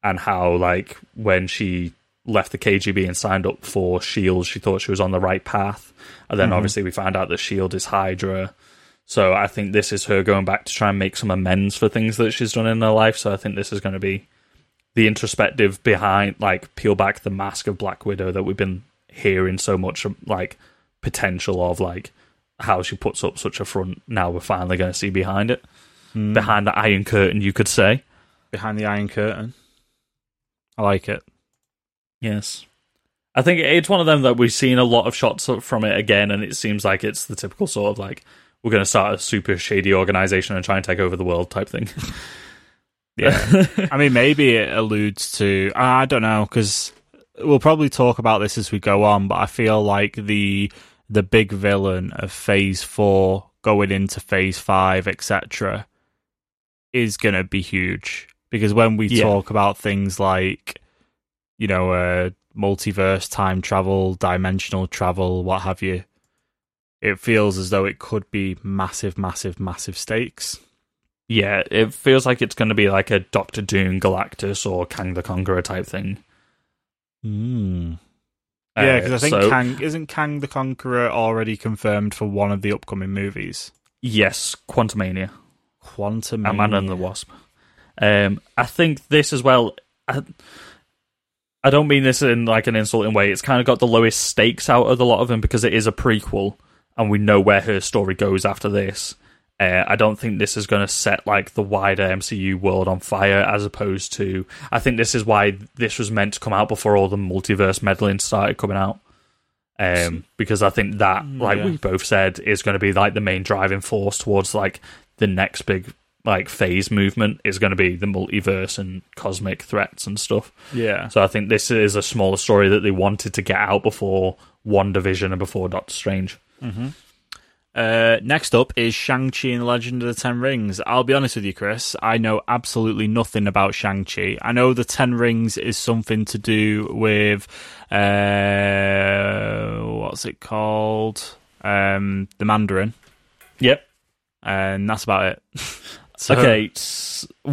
and how like when she left the KGB and signed up for Shield, she thought she was on the right path, and then obviously we found out that Shield is Hydra. So I think this is her going back to try and make some amends for things that she's done in her life. So I think this is going to be the introspective behind, like, peel back the mask of Black Widow that we've been hearing so much, like, potential of, like, how she puts up such a front. Now we're finally going to see behind it, Hmm. behind the Iron Curtain, you could say. Behind the Iron Curtain. I like it. Yes. I think it's one of them that we've seen a lot of shots from it again, and it seems like it's the typical sort of like we're going to start a super shady organization and try and take over the world type thing. Yeah. I mean, maybe it alludes to. I don't know because we'll probably talk about this as we go on, but I feel like the the big villain of Phase Four going into Phase Five, etc., is going to be huge because when we Yeah. talk about things like, you know, uh, multiverse, time travel, dimensional travel, what have you, it feels as though it could be massive, massive, massive stakes. yeah, it feels like it's going to be like a Doctor Doom, Galactus, or Kang the Conqueror type thing. Mm. Yeah, because I Uh, think so- Kang isn't Kang the Conqueror already confirmed for one of the upcoming movies. yes, Quantumania. Quantum Ant Man and the Wasp. Um, I think this as well. I, I don't mean this in like an insulting way. It's kind of got the lowest stakes out of a lot of them because it is a prequel, and we know where her story goes after this. Uh, I don't think this is going to set like the wider MCU world on fire, as opposed to. I think this is why this was meant to come out before all the multiverse meddling started coming out. Um, because I think that, like yeah. we both said, is going to be like the main driving force towards like the next big like phase movement is going to be the multiverse and cosmic threats and stuff. Yeah. So I think this is a smaller story that they wanted to get out before WandaVision and before Doctor Strange. Uh, next up is Shang-Chi and the Legend of the Ten Rings. I'll be honest with you, Chris. I know absolutely nothing about Shang-Chi. I know the Ten Rings is something to do with, uh, what's it called? Um, the Mandarin. Yep. And that's about it. So- Okay,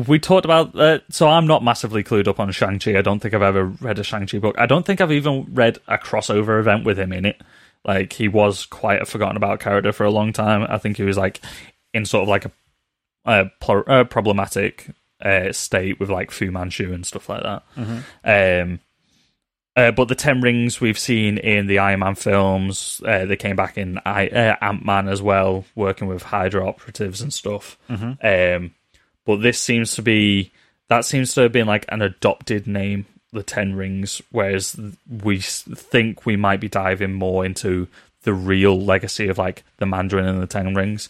we talked about that. So I'm not massively clued up on Shang Chi. I don't think I've ever read a Shang Chi book. I don't think I've even read a crossover event with him in it. Like he was quite a forgotten about character for a long time. I think he was like in sort of like a, a, a problematic uh, state with like Fu Manchu and stuff like that. Um, uh, but the Ten Rings we've seen in the Iron Man films, uh, they came back in I- uh, Ant Man as well, working with Hydra operatives and stuff. Um, but this seems to be that seems to have been like an adopted name, the Ten Rings, whereas we think we might be diving more into the real legacy of like the Mandarin and the Ten Rings.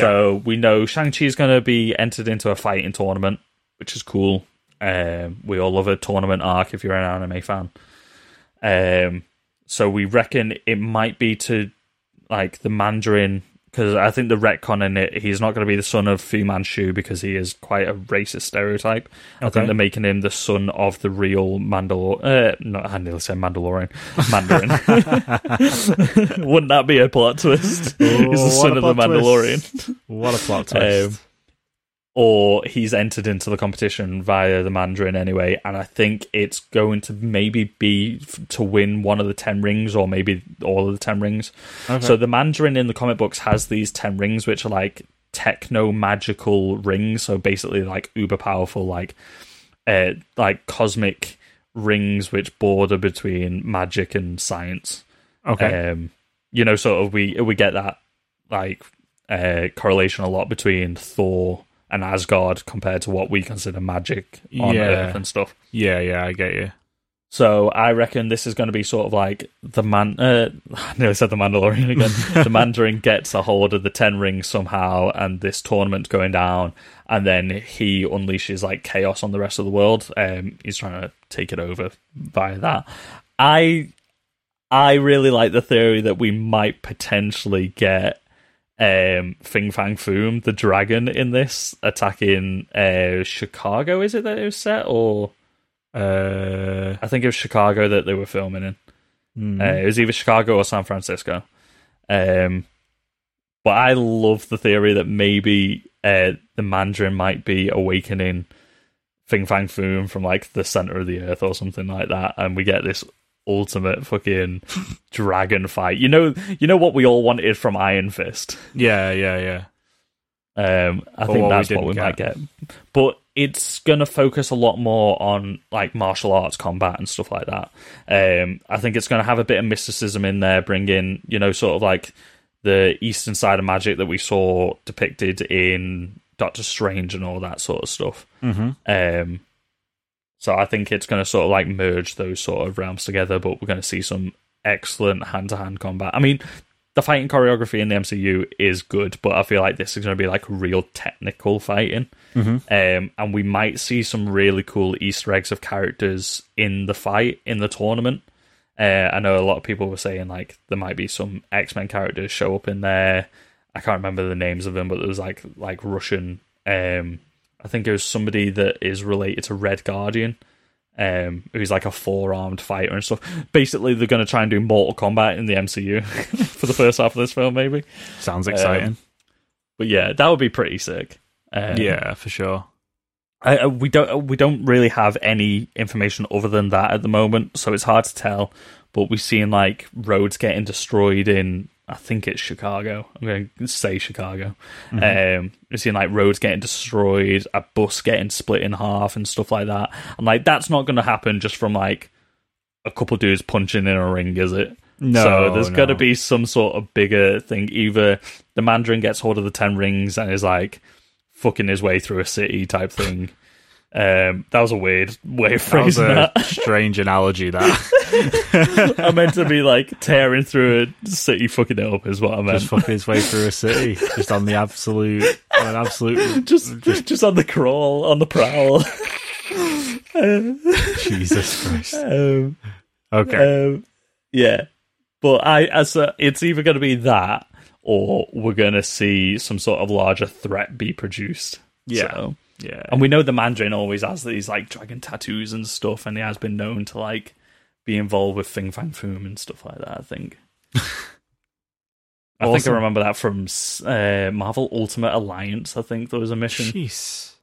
So we know Shang Chi is going to be entered into a fighting tournament, which is cool. Um, we all love a tournament arc if you're an anime fan. Um, so we reckon it might be to like the Mandarin because I think the retcon in it, he's not going to be the son of Fu Manchu because he is quite a racist stereotype. I think they're making him the son of the real Mandalor. Uh, no, I nearly said Mandalorian. Mandarin. Wouldn't that be a plot twist? he's the son of the plot twist. Mandalorian What a plot twist. Um, or he's entered into the competition via the Mandarin anyway, and I think it's going to maybe be f- to win one of the ten rings, or maybe all of the ten rings. So the Mandarin in the comic books has these ten rings, which are like techno magical rings. So basically, like uber powerful, like uh, like cosmic rings which border between magic and science okay. um, you know, sort of we we get that like uh, correlation a lot between Thor and Asgard compared to what we consider magic on Yeah. Earth and stuff. yeah, yeah, I get you. So I reckon this is going to be sort of like the man. Uh, I nearly said the Mandalorian again. the Mandarin gets a hold of the Ten Rings somehow, and this tournament's going down, and then he unleashes like chaos on the rest of the world. Um, he's trying to take it over via that. I I really like the theory that we might potentially get um, Fing Fang Foom, the dragon in this, attacking uh, Chicago. Is it that it was set, or Uh, I think it was Chicago that they were filming in. hmm. Uh, it was either Chicago or San Francisco. Um, but I love the theory that maybe uh, the Mandarin might be awakening Fing Fang Foom from like the center of the earth or something like that, and we get this ultimate fucking dragon fight. You know, you know what we all wanted from Iron Fist. yeah, yeah, yeah. Um, I But think what we that's what didn't we might get. But it's going to focus a lot more on like martial arts combat and stuff like that. Um, I think it's going to have a bit of mysticism in there, bring in, you know, sort of like the eastern side of magic that we saw depicted in Doctor Strange and all that sort of stuff. Mm-hmm. Um, so I think it's going to sort of like merge those sort of realms together, but we're going to see some excellent hand to hand combat. I mean, the fighting choreography in the MCU is good, but I feel like this is going to be like real technical fighting. Um, and we might see some really cool Easter eggs of characters in the fight in the tournament. Uh, I know a lot of people were saying like there might be some X Men characters show up in there. I can't remember the names of them, but there was like like Russian. Um, I think it was somebody that is related to Red Guardian, um, who's like a four armed fighter and stuff. Basically, they're going to try and do Mortal Kombat in the MCU for the first half of this film, maybe. Sounds exciting. But yeah, that would be pretty sick. Um, yeah, for sure. I, I- we don't we don't really have any information other than that at the moment, so it's hard to tell. But we've seen like roads getting destroyed in I think it's Chicago. I'm going to say Chicago. Um, we've seen like roads getting destroyed, a bus getting split in half, and stuff like that. And like that's not going to happen just from like a couple dudes punching in a ring, is it? No, so there's no. got to be some sort of bigger thing. Either the Mandarin gets hold of the Ten Rings and is like fucking his way through a city type thing. Um, that was a weird way of That was phrasing a that. strange analogy. That I meant to be like tearing through a city, fucking it up is what I meant. just fucking his way through a city, just on the absolute, on an absolute. Just, just, on the crawl, on the prowl. Jesus Christ. um, Okay. um, yeah, but I as a, it's either going to be that or we're going to see some sort of larger threat be produced. Yeah. So- yeah. And we know the Mandarin always has these like dragon tattoos and stuff, and he has been known to like be involved with Fing Fang Foom and stuff like that. I think. I think I remember that from uh, Marvel Ultimate Alliance. I think there was a mission Jeez.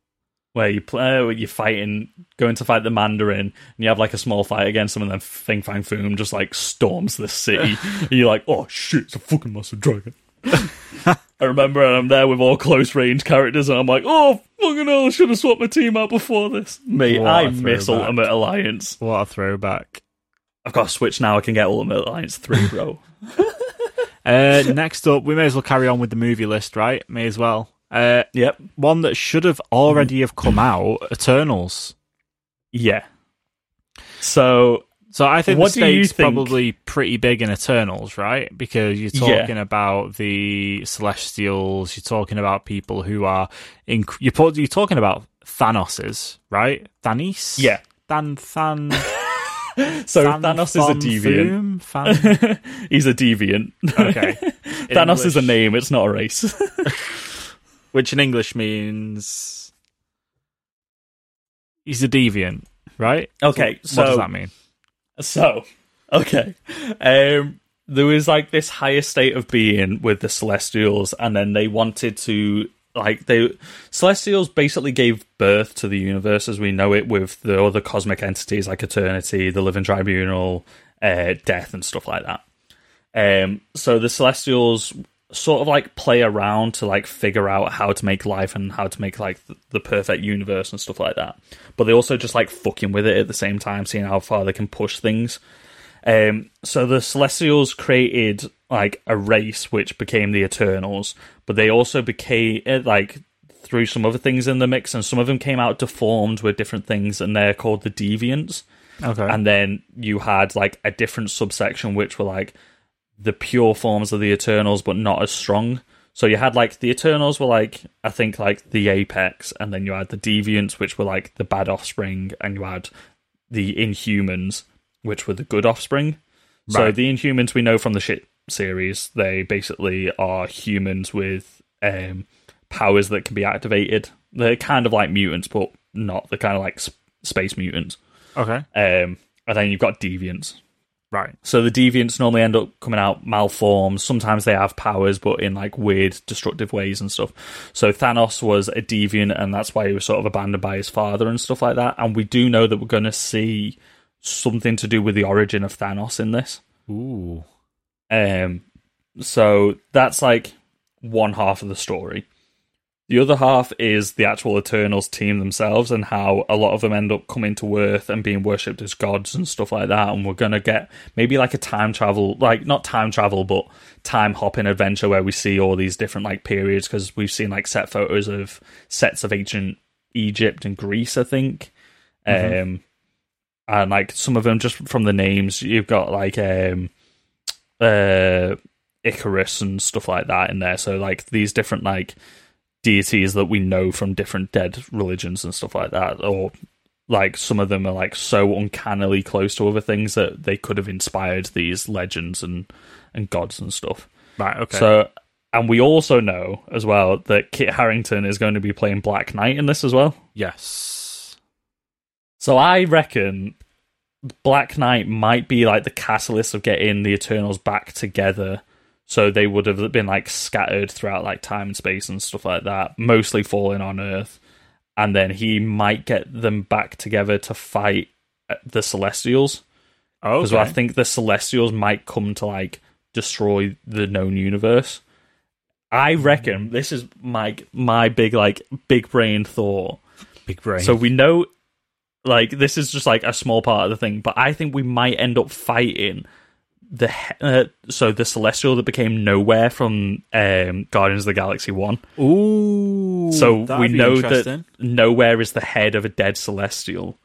where you play, where you're fighting, going to fight the Mandarin, and you have like a small fight against him, and then Fing Fang Foom just like storms the city, and you're like, oh shit, it's a fucking monster dragon. I remember I'm there with all close range characters, and I'm like, oh fucking hell, I should have swapped my team out before this. Mate, What I miss. Ultimate Alliance. What a throwback. I've got a Switch now. I can get Ultimate Alliance three, bro. Uh, next up, we may as well carry on with the movie list, right? May as well. Uh, yep. one that should have already have come out, Eternals. Yeah. So So I think What the stakes think- probably pretty big in Eternals, right? Because you're Yeah. talking about the Celestials, you're talking about people who are in. You're, you're talking about Thanoses, right? Thanis, Yeah. Than Than. so Than Thanos is a deviant. Fan- He's a deviant. Okay. Thanos is a name. It's not a race. which in English means he's a deviant, right? Okay, So what does that mean? So, okay. Um, there was like this higher state of being with the Celestials, and then they wanted to like they Celestials basically gave birth to the universe as we know it with the other cosmic entities like Eternity, the Living Tribunal, uh, Death, and stuff like that. Um, so the Celestials sort of like play around to like figure out how to make life and how to make like the, the perfect universe and stuff like that. But they also just like fucking with it at the same time, seeing how far they can push things. Um, so the Celestials created like a race which became the Eternals, but they also became eh, like threw some other things in the mix, and some of them came out deformed with different things, and they're called the Deviants Okay. and then you had like a different subsection which were like the pure forms of the Eternals, but not as strong. So you had like the Eternals were like I think like the apex, and then you had the Deviants, which were like the bad offspring, and you had the Inhumans, which were the good offspring. So the Inhumans we know from the shit series. They basically are humans with um, powers that can be activated. They're kind of like mutants, but not. They're kind of like sp- space mutants. Okay. Um, and then you've got deviants. Right. So the deviants normally end up coming out malformed. Sometimes they have powers, but in like weird, destructive ways and stuff. So Thanos was a deviant, and that's why he was sort of abandoned by his father and stuff like that. And we do know that we're going to see something to do with the origin of Thanos in this. Ooh. Um, so that's like one half of the story. The other half is the actual Eternals team themselves and how a lot of them end up coming to Earth and being worshipped as gods and stuff like that. And we're gonna get maybe like a time travel, like not time travel, but time hopping adventure where we see all these different like periods because we've seen like set photos of sets of ancient Egypt and Greece, I think. Um, and like some of them just from the names, you've got like um, uh, Icarus and stuff like that in there. So like these different like deities that we know from different dead religions and stuff like that, or like some of them are like so uncannily close to other things that they could have inspired these legends and and gods and stuff. Right. Okay. So, and we also know as well that Kit Harington is going to be playing Black Knight in this as well. yes. So I reckon Black Knight might be like the catalyst of getting the Eternals back together. So they would have been like scattered throughout like time and space and stuff like that, mostly falling on Earth. And then he might get them back together to fight uh, the Celestials. Oh. Because I think the Celestials might come to like destroy the known universe. I reckon this is my my big like big brain thought. big brain. So we know, like, this is just like a small part of the thing, but I think we might end up fighting the uh, so the celestial that became Knowhere from um, Guardians of the Galaxy One. Ooh. So we know that Knowhere is the head of a dead celestial.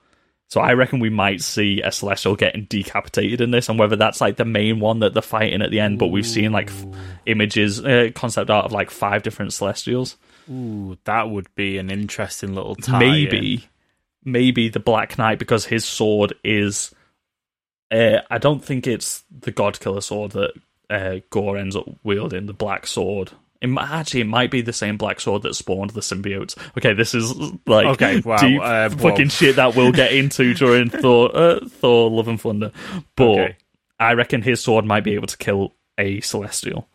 So I reckon we might see a celestial getting decapitated in this, and whether that's like the main one that they're fighting at the end. But we've seen like f- images, uh, concept art of like five different celestials. Ooh, that would be an interesting little tie. maybe maybe the black knight because his sword is uh, i don't think it's the god killer sword that uh, Gorr ends up wielding the black sword. It might, actually it might be the same black sword that spawned the symbiotes. Okay this is like Okay, wow, deep uh, fucking shit that we'll get into during thor uh, thor love and thunder. But Okay. i reckon his sword might be able to kill a celestial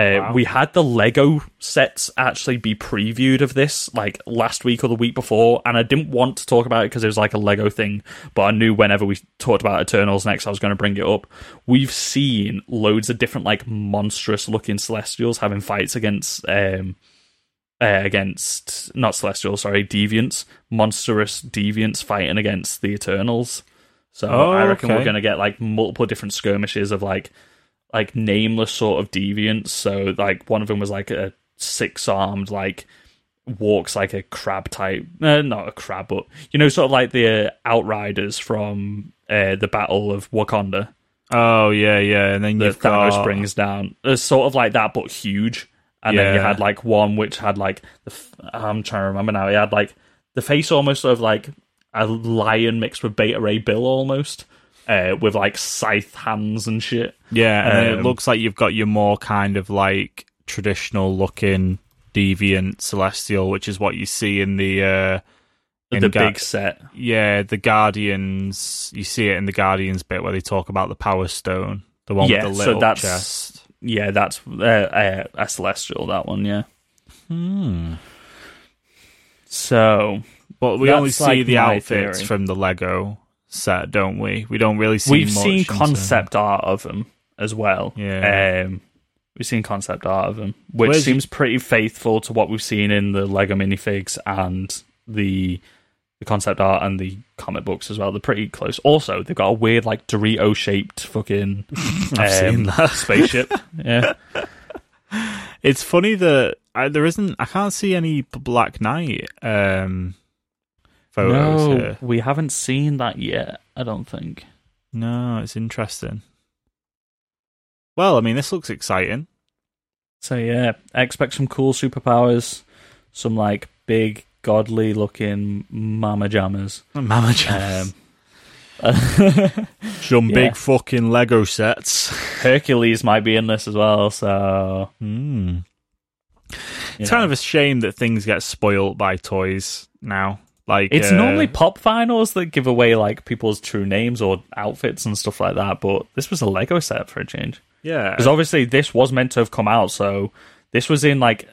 uh, Wow. We had the Lego sets actually be previewed of this like last week or the week before, and I didn't want to talk about it because it was like a Lego thing. But I knew whenever we talked about Eternals next, I was going to bring it up. We've seen loads of different like monstrous looking Celestials having fights against um uh, against not Celestials, sorry, Deviants, monstrous Deviants fighting against the Eternals. So Oh, I reckon we're going to get like multiple different skirmishes of like like nameless sort of deviants. So like one of them was like a six armed like walks like a crab type, uh, not a crab, but you know, sort of like the uh, outriders from uh, the Battle of Wakanda Oh yeah, yeah. And then that you've Thanos got brings down. It's sort of like that, but huge. And then you had like one which had like the f- I'm trying to remember now. He had like the face almost of like a lion mixed with Beta Ray Bill almost, uh, with like scythe hands and shit. Yeah, and then it Um, looks like you've got your more kind of like traditional looking deviant celestial, which is what you see in the uh in the Ga- big set. yeah the Guardians. You see it in the Guardians bit where they talk about the Power Stone, the one Yeah, with the so that's- chest. Yeah, that's uh, uh, a celestial. That one, yeah. Hmm. So But we only see like the outfits theory. from the Lego set, don't we? We don't really see. we've seen concept art of them as well. Yeah. Um, we've seen concept art of them, which Where's- seems pretty faithful to what we've seen in the Lego minifigs and the the concept art and the comic books as well. They're pretty close. Also, they've got a weird like Dorito shaped fucking um, spaceship. yeah. It's funny that uh, there isn't. I can't see any Black Knight um, photos No, here. we haven't seen that yet. I don't think. No, it's interesting. Well, I mean, this looks exciting. So yeah, expect some cool superpowers, some like big godly looking mama jammers. Mama Jam. Um, Some Yeah. big fucking Lego sets. Hercules might be in this as well. So you It's know. kind of a shame that things get spoilt by toys now. Like It's uh, normally pop vinyls that give away like people's true names or outfits and stuff like that, but this was a Lego set for a change. yeah. Because obviously this was meant to have come out, so this was in like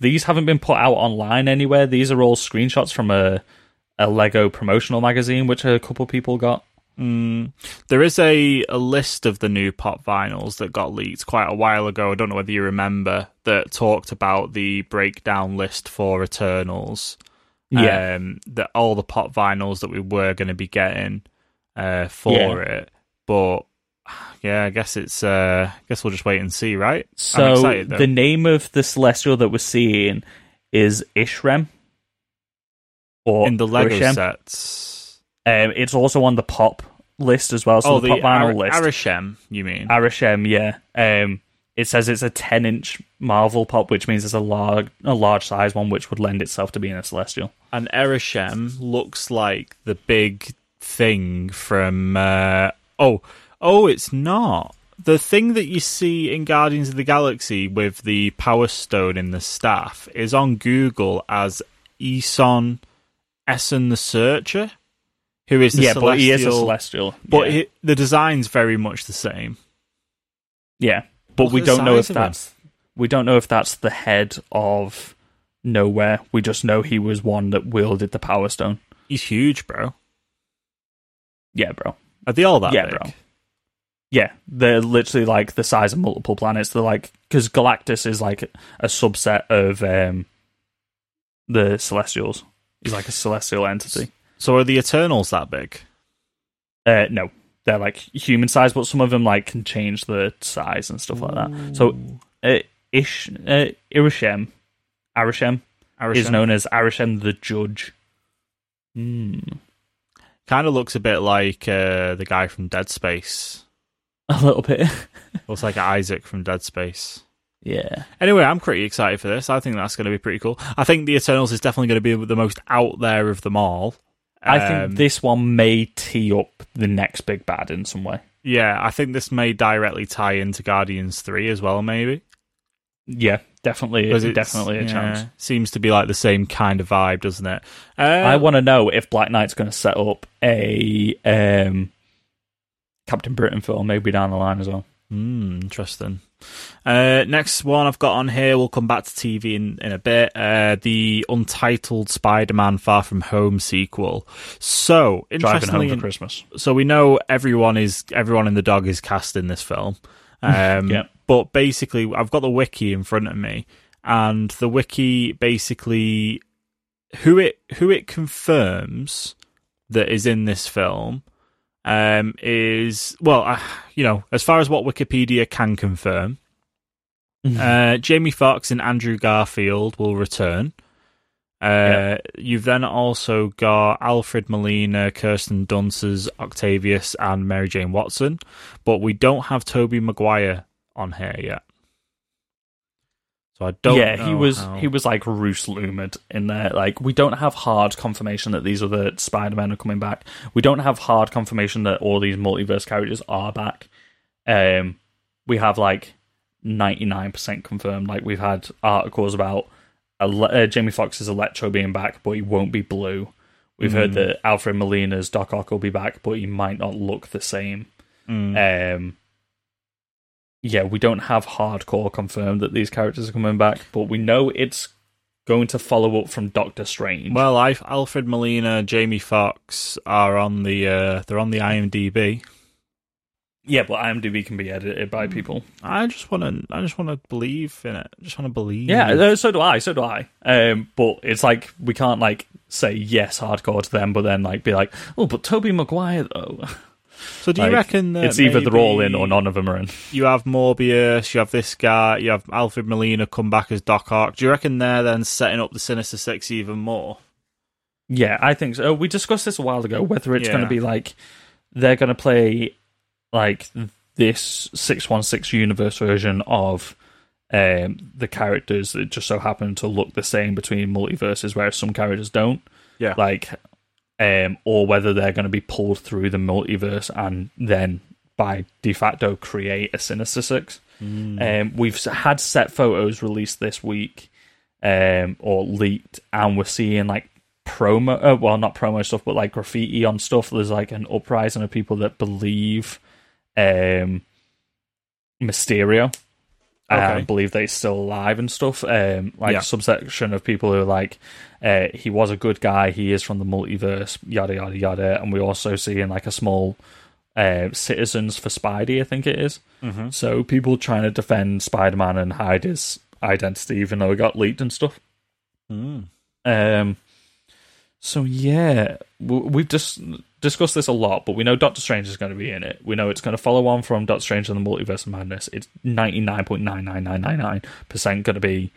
these haven't been put out online anywhere. These are all screenshots from a a Lego promotional magazine, which a couple people got. There is a, a list of the new pop vinyls that got leaked quite a while ago. I don't know whether you remember that talked about the breakdown list for Eternals. Yeah. Um, that all the pop vinyls that we were going to be getting uh, for Yeah. it, but yeah, I guess it's. Uh, I guess we'll just wait and see, right? I'm So excited, the name of the celestial that we're seeing is Ishrem. Or in the Lego Arishem. sets. Um, it's also on the pop list as well. So oh, the, the pop vinyl Ar- list. Arishem, you mean? Arishem, yeah. Um, it says it's a 10 inch Marvel pop, which means it's a large, a large size one, which would lend itself to being a celestial. and Erishem looks like the big thing from. Uh, oh, oh, it's not the thing that you see in Guardians of the Galaxy with the Power Stone in the staff is on Google as Eson Essen the Searcher, who is the yeah, celestial. but he is a celestial. But yeah. the design's very much the same. yeah. But we don't know if of him. that's we don't know if that's the head of Knowhere. We just know he was one that wielded the Power Stone. He's huge, bro. Yeah, bro. Are they all that Yeah, big? bro. Yeah, they're literally like the size of multiple planets. They're like because Galactus is like a subset of um the Celestials. He's like a celestial entity. So are the Eternals that big? Uh, no, they're like human size, but some of them like can change the size and stuff like that. So, uh, Ish, uh, Irishem, Arishem is known as Arishem the Judge. Hmm. Kind of looks a bit like uh, the guy from Dead Space. A little bit. Looks like Isaac from Dead Space. yeah. Anyway, I'm pretty excited for this. I think that's going to be pretty cool. I think the Eternals is definitely going to be the most out there of them all. I Um, think this one may tee up the next big bad in some way. Yeah, I think this may directly tie into Guardians 3 as well, maybe. Yeah, definitely, definitely a yeah, chance. Seems to be like the same kind of vibe, doesn't it? Uh, I want to know if Black Knight's going to set up a um, Captain Britain film, maybe down the line as well. Hmm, interesting. Uh, next one I've got on here, we'll come back to TV in, in a bit. Uh, the untitled Spider Man Far From Home sequel. So, Driving interestingly, home for Christmas. so we know everyone is everyone in the dog is cast in this film. Um, Yep. But basically, I've got the wiki in front of me, and the wiki basically who it who it confirms that is in this film um, is well, uh, you know, as far as what Wikipedia can confirm, uh, Jamie Foxx and Andrew Garfield will return. Uh, You've then also got Alfred Molina, Kirsten Dunst as Octavius, and Mary Jane Watson, but we don't have Tobey Maguire on here yet. So I don't. yeah, he was how- he was like Roos Lumed in there. Like we don't have hard confirmation that these other Spider Men are coming back. We don't have hard confirmation that all these multiverse characters are back. Um, we have like ninety nine percent confirmed. Like we've had articles about Ele- uh, Jamie Foxx's Electro being back, but he won't be blue. We've heard Mm. that Alfred Molina's Doc Ock will be back, but he might not look the same. Mm. Um, yeah, we don't have hardcore confirmed that these characters are coming back, but we know it's going to follow up from Doctor Strange. Well, I, Alfred Molina, Jamie Foxx are on the uh, they're on the IMDb. yeah, but IMDb can be edited by people. I just want to I just want to believe in it. I just want to believe. Yeah, so do I. So do I. Um, but it's like we can't like say yes hardcore to them, but then like be like, oh, but Tobey Maguire though. So do you Like, reckon that it's either they're all in or none of them are in. You have Morbius, you have this guy, you have Alfred Molina come back as Doc Ock. Do you reckon they're then setting up the Sinister Six even more? Yeah, I think so. We discussed this a while ago whether it's Yeah. going to be like they're going to play like this 616 universe version of um, the characters that just so happen to look the same between multiverses, whereas some characters don't. Yeah. Like, um, or whether they're going to be pulled through the multiverse and then by de facto create a Sinister Six. Um, we've had set photos released this week um, or leaked, and we're seeing like promo, uh, well, not promo stuff, but like graffiti on stuff. There's like an uprising of people that believe um, Mysterio. Okay. And believe that he's still alive and stuff. Um, like Yeah. subsection of people who are like, uh, he was a good guy. He is from the multiverse. Yada yada yada. And we also see in like a small uh, citizens for Spidey, I think it is. Mm-hmm. So people trying to defend Spider Man and hide his identity, even though it got leaked and stuff. Mm. Um, so yeah, we've just discussed this a lot, but we know Doctor Strange is going to be in it. We know it's going to follow on from Doctor Strange and the Multiverse of Madness. It's ninety nine point nine nine nine nine nine percent going to be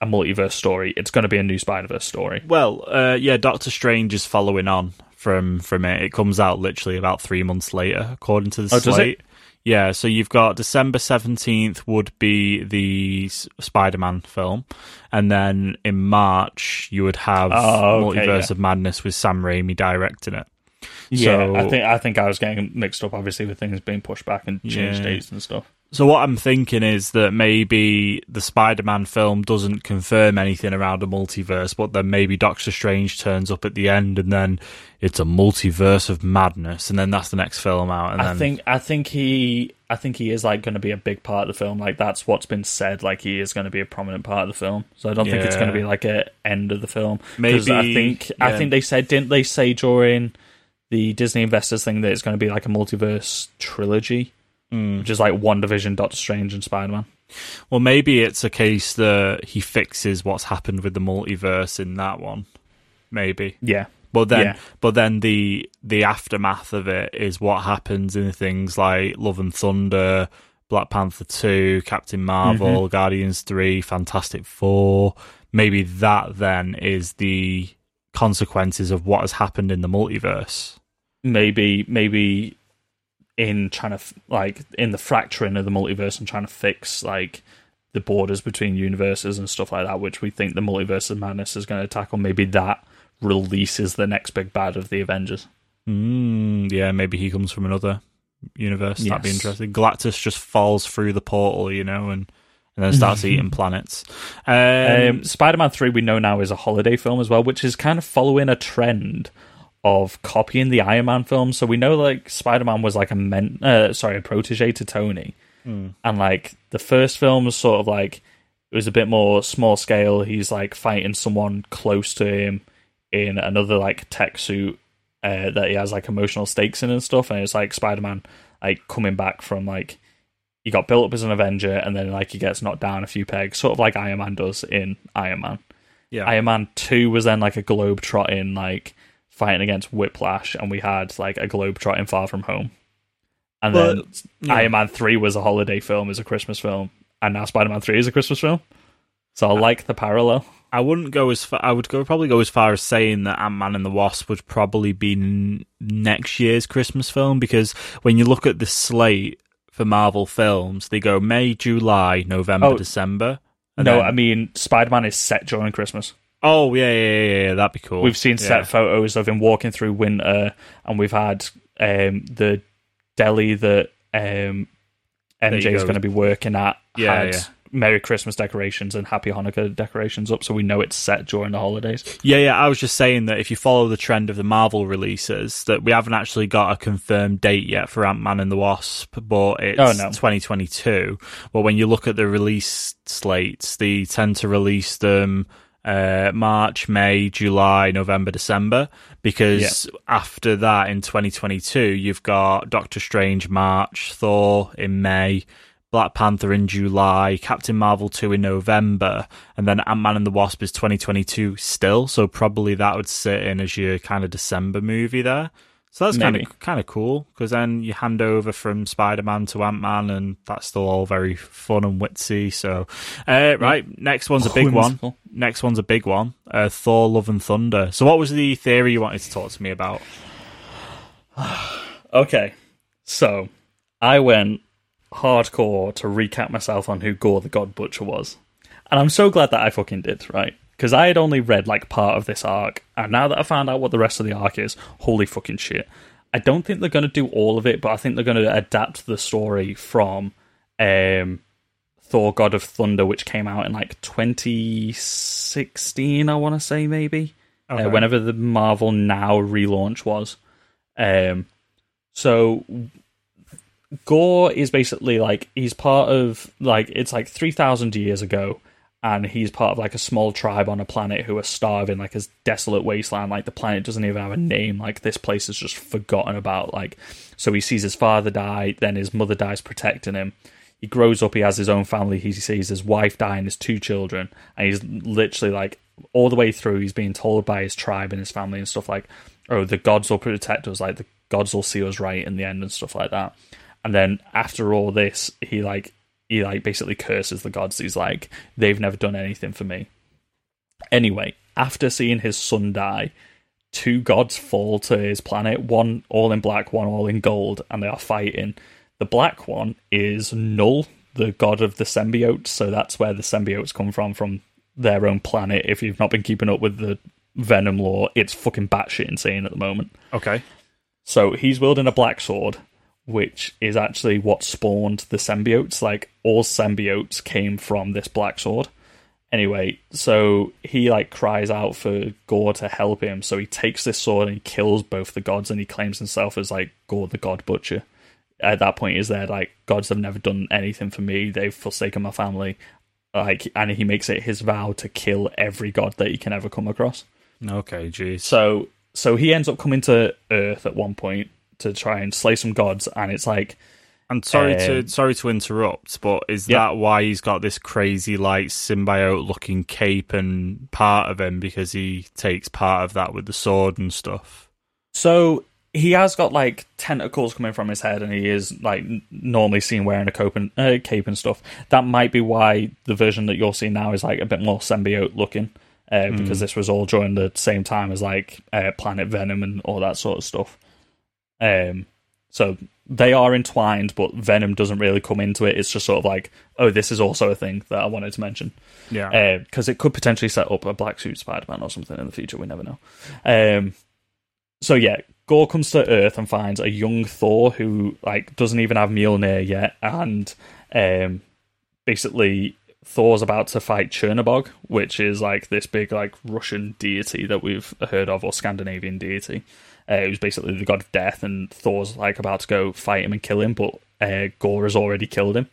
a multiverse story. It's going to be a new Spider Verse story. Well, uh, yeah, Doctor Strange is following on from from it. It comes out literally about three months later, according to the Oh, slate. Yeah, so you've got December seventeenth would be the Spider-Man film, and then in March you would have Oh, okay, Multiverse yeah. of Madness with Sam Raimi directing it. Yeah, So- I think I think I was getting mixed up, obviously, with things being pushed back and changed Yeah. dates and stuff. So what I'm thinking is that maybe the Spider-Man film doesn't confirm anything around a multiverse, but then maybe Doctor Strange turns up at the end, and then it's a multiverse of madness, and then that's the next film out. And I then think I think he I think he is like going to be a big part of the film. Like that's what's been said. Like he is going to be a prominent part of the film. So I don't think it's going to be like a end of the film. 'Cause I Maybe- think I think they said didn't they say during the Disney investors thing that it's going to be like a multiverse trilogy, Hmm. which is like WandaVision, Doctor Strange, and Spider Man. Well, maybe it's a case that he fixes what's happened with the multiverse in that one. Maybe, Yeah, but then, Yeah. but then the the aftermath of it is what happens in things like Love and Thunder, Black Panther two, Captain Marvel, Mm-hmm. Guardians three, Fantastic Four. Maybe that then is the consequences of what has happened in the multiverse. Maybe maybe in trying to f- like in the fracturing of the multiverse and trying to fix like the borders between universes and stuff like that, which we think the multiverse of madness is going to tackle. Maybe that releases the next big bad of the Avengers. Mm, yeah, maybe he comes from another universe. That'd be interesting. Galactus just falls through the portal, you know, and and then starts eating planets. Um, Um, Spider-Man Three we know now is a holiday film as well, which is kind of following a trend of copying the Iron Man films. So we know like Spider-Man was like a men- uh, sorry a protege to Tony, and like the first film was sort of like it was a bit more small scale. He's like fighting someone close to him in another like tech suit uh, that he has like emotional stakes in and stuff, and it's like Spider-Man like coming back from like he got built up as an Avenger, and then like he gets knocked down a few pegs, sort of like Iron Man does in Iron Man. yeah, Iron Man Two was then like a globe trotting, like fighting against Whiplash, and we had like a globe trotting Far From Home. And But- then yeah. Iron Man Three was a holiday film, is a Christmas film, and now Spider Man Three is a Christmas film. So I uh, like the parallel. I wouldn't go as far. I would go probably go as far as saying that Ant Man and the Wasp would probably be n- next year's Christmas film because when you look at the slate for Marvel films, they go May, July, November, Oh. December. and no, then- I mean Spider Man is set during Christmas. Oh yeah, yeah, yeah, yeah, that'd be cool. We've seen Yeah. set photos of him walking through winter, and we've had um, the deli that um, MJ is going to be working at. Yeah, had yeah. Merry Christmas decorations and Happy Hanukkah decorations up, so we know it's set during the holidays. Yeah, yeah. I was just saying that if you follow the trend of the Marvel releases, that we haven't actually got a confirmed date yet for Ant Man and the Wasp, but it's Oh, no. 2022. But when you look at the release slates, they tend to release them uh, March, May, July, November, December, because after that in 2022, you've got Doctor Strange March, Thor in May. Black Panther in July, Captain Marvel 2 in November, and then Ant Man and the Wasp is 2022 still. So probably that would sit in as your kind of December movie there. So that's kind of kind of cool because then you hand over from Spider Man to Ant Man, and that's still all very fun and witsy. So, uh, right, next one's a big one. Next one's a big one. Uh, Thor: Love and Thunder. So, what was the theory you wanted to talk to me about? Okay, so I went hardcore to recap myself on who Gorr the God Butcher was, and I'm so glad that I fucking did, right? Because I had only read like part of this arc, and now that I found out what the rest of the arc is, holy fucking shit! I don't think they're going to do all of it, but I think they're going to adapt the story from um, Thor: God of Thunder, which came out in like 2016, I want to say maybe, Okay. uh, whenever the Marvel Now relaunch was. Um, so Gorr is basically like he's part of like it's like three thousand years ago, and he's part of like a small tribe on a planet who are starving, like a desolate wasteland. Like the planet doesn't even have a name. Like this place is just forgotten about. Like so, he sees his father die, then his mother dies protecting him. He grows up. He has his own family. He sees his wife die and his two children, and he's literally like all the way through. He's being told by his tribe and his family and stuff like, "Oh, the gods will protect us. Like the gods will see us right in the end and stuff like that." And then after all this, he like he like basically curses the gods. He's like, "They've never done anything for me." Anyway, after seeing his son die, two gods fall to his planet, one all in black, one all in gold, and they are fighting. The black one is Null, the god of the symbiotes, so that's where the symbiotes come from, from their own planet. If you've not been keeping up with the Venom lore, it's fucking batshit insane at the moment. Okay. So he's wielding a black sword, which is actually what spawned the symbiotes. Like all symbiotes came from this black sword. Anyway, so he like cries out for Gorr to help him. So he takes this sword and he kills both the gods, and he claims himself as like Gorr the God Butcher. At that point, is there like gods have never done anything for me? They've forsaken my family. Like, and he makes it his vow to kill every god that he can ever come across. Okay, jeez. So so he ends up coming to Earth at one point to try and slay some gods, and it's like And sorry to Um, sorry to interrupt, but is Yeah. that why he's got this crazy like symbiote looking cape and part of him because he takes part of that with the sword and stuff? so he has got like tentacles coming from his head, and he is like normally seen wearing a cape and, uh, cape and stuff. That might be why the version that you're seeing now is like a bit more symbiote looking. Uh, because this was all during the same time as like uh, Planet Venom and all that sort of stuff. Um, so they are entwined, but Venom doesn't really come into it. It's just sort of like, oh, this is also a thing that I wanted to mention. Yeah. because it could potentially set up a black suit Spider-Man or something in the future. We never know. Um, so yeah, Gorr comes to Earth and finds a young Thor who like doesn't even have Mjolnir yet, and um, basically Thor's about to fight Chernobog, which is like this big like Russian deity that we've heard of or Scandinavian deity. Uh, who's basically the god of death, and Thor's like about to go fight him and kill him, but uh, Gorr has already killed him.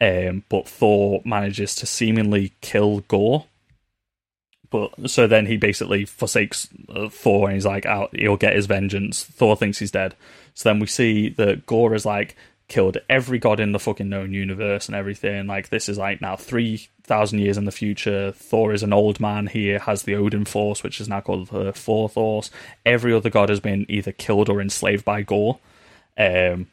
Um, but Thor manages to seemingly kill Gorr. But so then he basically forsakes uh, Thor and he's like, out, he'll get his vengeance. Thor thinks he's dead. So then we see that Gorr is like killed every god in the fucking known universe and everything. Like this is like now three thousand years in the future. Thor is an old man. He has the Odin Force, which is now called the Thor Force. Every other god has been either killed or enslaved by Gorr. Um,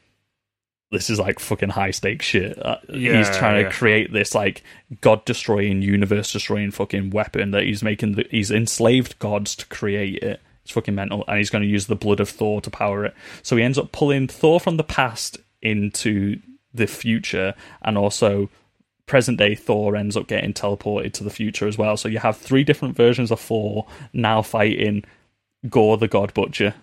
this is like fucking high stakes shit. Uh, he's trying yeah. to create this like god destroying, universe destroying fucking weapon that he's making. The, he's enslaved gods to create it. It's fucking mental, and he's going to use the blood of Thor to power it. So he ends up pulling Thor from the past into the future, and also present day Thor ends up getting teleported to the future as well. So you have three different versions of Thor now fighting Gorr the God Butcher.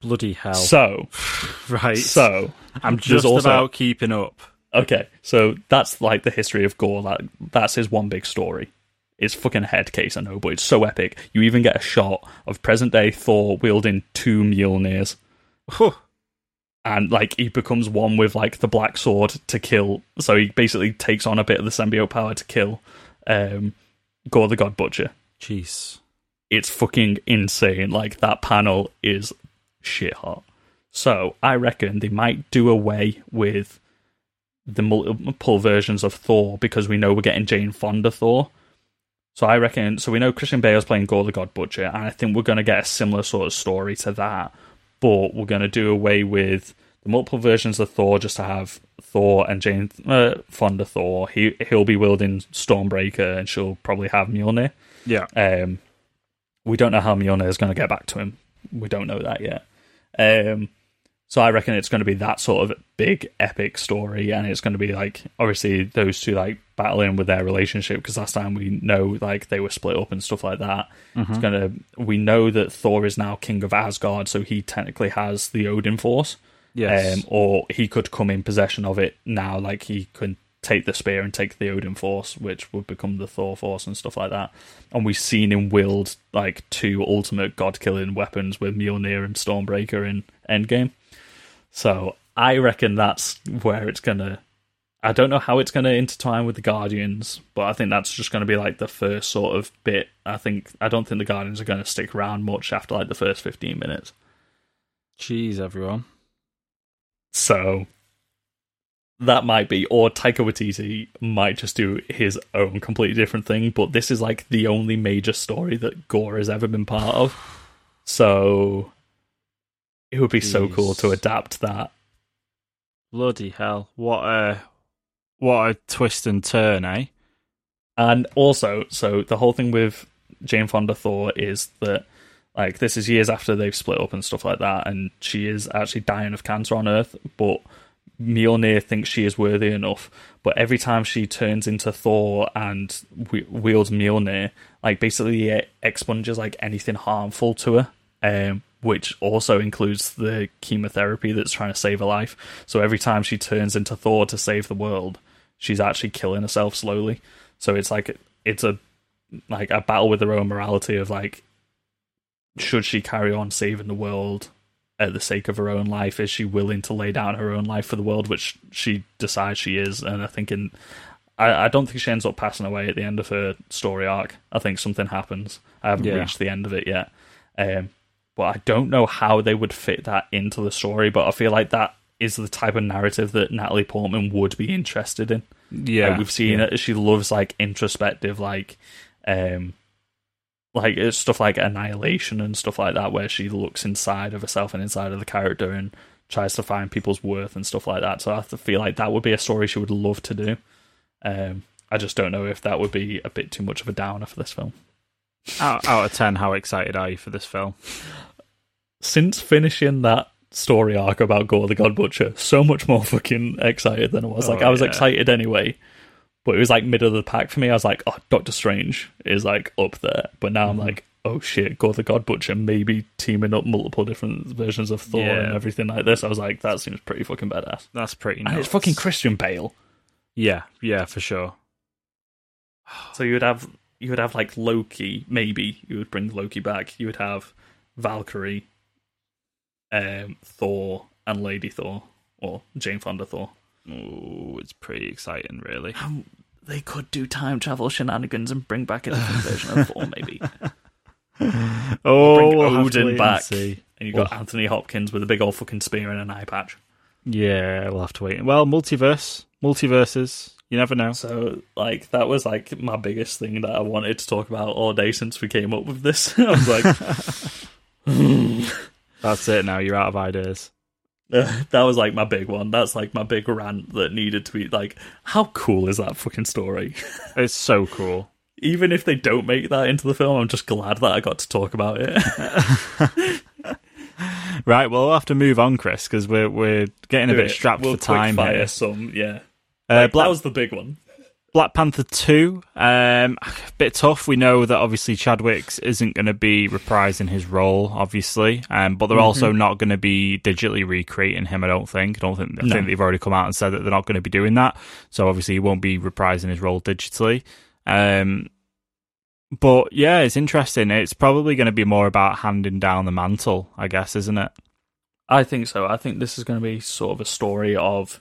Bloody hell. So, right. so I'm just also- about keeping up. Okay, so that's like the history of Gorr. That that's his one big story. It's fucking head case, I know, but it's so epic. You even get a shot of present day Thor wielding two Mjolnirs. And like he becomes one with like the black sword to kill. So he basically takes on a bit of the symbiote power to kill um, Gorr the God Butcher. Jeez. It's fucking insane. Like that panel is shit hot. So I reckon they might do away with the multiple versions of Thor because we know we're getting Jane Fonda Thor. So I reckon. So we know Christian Bale's playing Gorr the God Butcher, and I think we're going to get a similar sort of story to that. But we're going to do away with the multiple versions of Thor just to have Thor and Jane uh, Fonda Thor. He he'll be wielding Stormbreaker, and she'll probably have Mjolnir. Yeah. Um, we don't know how Mjolnir is going to get back to him. We don't know that yet. Um, So I reckon it's going to be that sort of big epic story, and it's going to be like obviously those two like battling with their relationship because last time we know like they were split up and stuff like that. Mm-hmm. It's gonna we know that Thor is now king of Asgard, so he technically has the Odin Force. Yes. Um, or he could come in possession of it now, like he could take the spear and take the Odin Force, which would become the Thor Force and stuff like that. And we've seen him wield like two ultimate god killing weapons with Mjolnir and Stormbreaker in Endgame. So I reckon that's where it's gonna. I don't know how it's gonna intertwine with the Guardians, but I think that's just gonna be like the first sort of bit. I think I don't think the Guardians are gonna stick around much after like the first fifteen minutes. Jeez, everyone. So that might be, or Taika Waititi might just do his own completely different thing. But this is like the only major story that Gorr has ever been part of. So it would be so cool to adapt that. Bloody hell! What a what a twist and turn, eh? And also, so the whole thing with Jane Fonda Thor is that like this is years after they've split up and stuff like that, and she is actually dying of cancer on Earth, but Mjolnir thinks she is worthy enough. But every time she turns into Thor and wields Mjolnir, like basically it expunges like anything harmful to her. Um, which also includes the chemotherapy that's trying to save her life. So every time she turns into Thor to save the world, she's actually killing herself slowly. So it's like it's a like a battle with her own morality of like should she carry on saving the world at the sake of her own life? Is she willing to lay down her own life for the world, which she decides she is? And I think in I, I don't think she ends up passing away at the end of her story arc. I think something happens. I haven't Yeah. reached the end of it yet. Um, but I don't know how they would fit that into the story. But I feel like that is the type of narrative that Natalie Portman would be interested in. Yeah, Like, we've seen yeah. it. She loves like introspective, like, um, like it's stuff like annihilation and stuff like that, where she looks inside of herself and inside of the character and tries to find people's worth and stuff like that. So I feel like that would be a story she would love to do. Um, I just don't know if that would be a bit too much of a downer for this film. Out, out of ten, how excited are you for this film? Since finishing that story arc about Gorr the God Butcher, so much more fucking excited than I was. Like Oh, I was yeah. excited anyway, but it was like middle of the pack for me. I was like, oh, Doctor Strange is like up there, but now Mm-hmm. I'm like, oh shit, Gorr the God Butcher, maybe teaming up multiple different versions of Thor Yeah. and everything like this. I was like, that seems pretty fucking badass. That's pretty. And it's fucking Christian Bale, Yeah, yeah, for sure. so you would have you would have like Loki. Maybe you would bring Loki back. You would have Valkyrie, um, Thor, and Lady Thor, or Jane Fonda Thor. Oh, it's pretty exciting, really. They could do time travel shenanigans and bring back a different version of Thor, maybe. Oh, bring we'll Odin wait and back. see. And you got Anthony Hopkins with a big old fucking spear and an eye patch. Yeah, we'll have to wait. Well, multiverse, multiverses. You never know. So, like, that was like my biggest thing that I wanted to talk about all day since we came up with this. I was like, That's it. Now you're out of ideas. Uh, that was like my big one. That's like my big rant that needed to be like, how cool is that fucking story? It's so cool. Even if they don't make that into the film, I'm just glad that I got to talk about it. Right, well, we'll have to move on, Chris, because we're we're getting a bit strapped we'll for time fire here. some, yeah. Uh, Like, Black, that was the big one. Black Panther two, um, a bit tough. We know that obviously Chadwick's isn't going to be reprising his role, obviously, um, but they're also not going to be digitally recreating him. I don't think. I don't think. I No. think they've already come out and said that they're not going to be doing that. So obviously he won't be reprising his role digitally. Um, but yeah, it's interesting. It's probably going to be more about handing down the mantle, I guess, isn't it? I think so. I think this is going to be sort of a story of.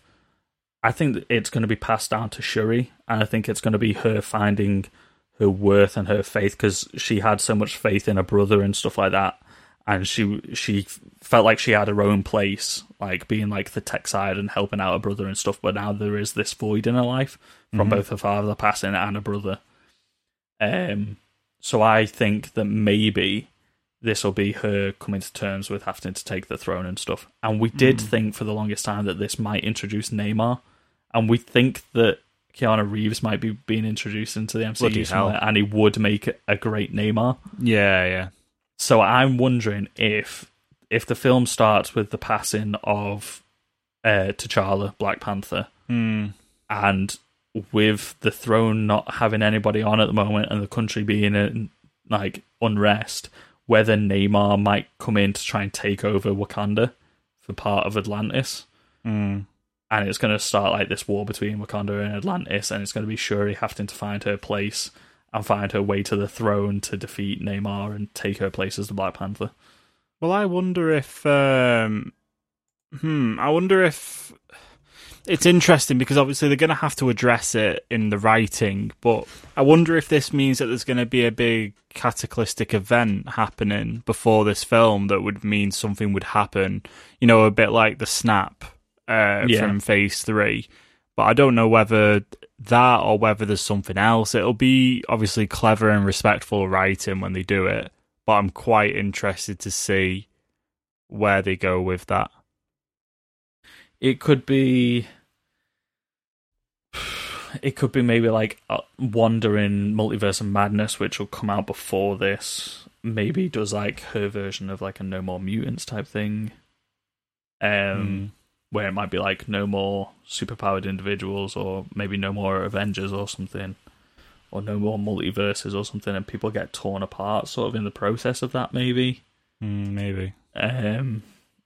I think it's going to be passed down to Shuri, and I think it's going to be her finding her worth and her faith because she had so much faith in her brother and stuff like that, and she she felt like she had her own place, like being like the tech side and helping out her brother and stuff. But now there is this void in her life from both her father passing and her brother. Um, so I think that maybe this will be her coming to terms with having to take the throne and stuff. And we did think for the longest time that this might introduce Namor, and we think that Keanu Reeves might be being introduced into the MCU and he would make a great Namor. Yeah, yeah. So I'm wondering if if the film starts with the passing of uh, T'Challa, Black Panther, Hmm. and with the throne not having anybody on at the moment and the country being in like unrest, whether Namor might come in to try and take over Wakanda for part of Atlantis. Hmm. And it's going to start like this war between Wakanda and Atlantis, and it's going to be Shuri having to find her place and find her way to the throne to defeat Namor and take her place as the Black Panther. Well, I wonder if. Um, hmm. I wonder if. It's interesting because obviously they're going to have to address it in the writing, but I wonder if this means that there's going to be a big cataclysmic event happening before this film that would mean something would happen. You know, a bit like the snap uh, Yeah. from Phase Three. But I don't know whether that or whether there's something else. It'll be obviously clever and respectful writing when they do it, but I'm quite interested to see where they go with that. it could be it could be maybe like uh, wandering multiverse of madness which will come out before this maybe does like her version of like a no more mutants type thing um where it might be like no more superpowered individuals or maybe no more avengers or something or no more multiverses or something and people get torn apart sort of in the process of that maybe Mm, maybe. um,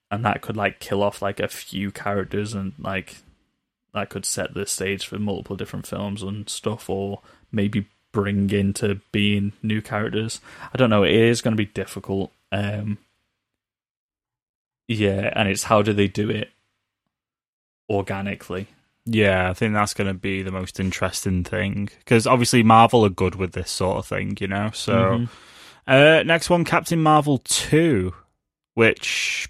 and that could like kill off like a few characters and like that could set the stage for multiple different films and stuff, or maybe bring into being new characters. I don't know. It is going to be difficult. Um, yeah, and it's how do they do it organically? Yeah, I think that's going to be the most interesting thing because obviously Marvel are good with this sort of thing, you know. So Mhm. uh, next one, Captain Marvel two, which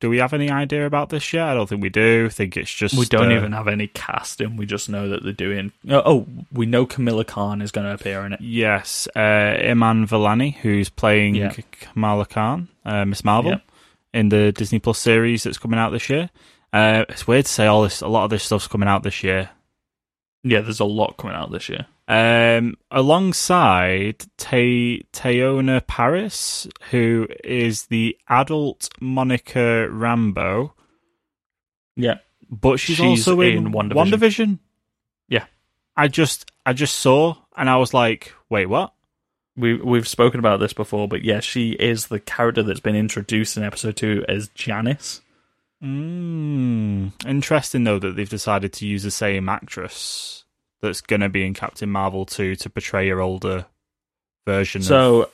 do we have any idea about this yet? I don't think we do. I think it's just we don't uh, even have any casting. We just know that they're doing. Oh, oh, we know Kamala Khan is going to appear in it. Yes, uh, Iman Vellani, who's playing Yeah. Kamala Khan, uh, Miss Marvel, Yeah. in the Disney Plus series that's coming out this year. Uh, it's weird to say all this. A lot of this stuff's coming out this year. Yeah, there's a lot coming out this year. Um, alongside Te- Teyonah Parris, who is the adult Monica Rambeau, Yeah, but she's, She's also in, in WandaVision. WandaVision. Yeah. I just I just saw and I was like, wait, what? we we've spoken about this before, but yeah, she is the character that's been introduced in episode two as Janice. Mm, interesting though that they've decided to use the same actress that's going to be in Captain Marvel 2 to portray her older version. of, So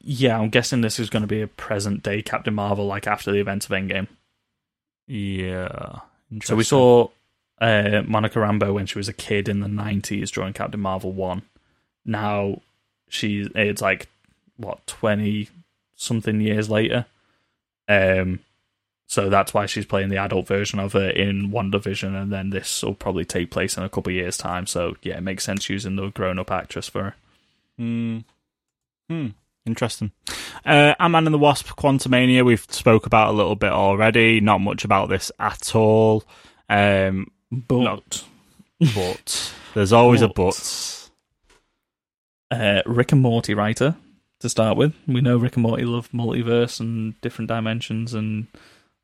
yeah, I'm guessing this is going to be a present day Captain Marvel, like after the events of Endgame. yeah. So we saw uh, Monica Rambeau when she was a kid in the '90s drawing Captain Marvel One. Now she it's like what twenty something years later. Um, so that's why she's playing the adult version of her in WandaVision, and then this will probably take place in a couple of years' time. So yeah, it makes sense using the grown-up actress for her. Hmm. Hmm. Interesting. Uh, Ant-Man and the Wasp: Quantumania. We've spoke about a little bit already. Not much about this at all. Um, But No. but there's always a But. but. uh, Rick and Morty writer to start with. We know Rick and Morty love multiverse and different dimensions and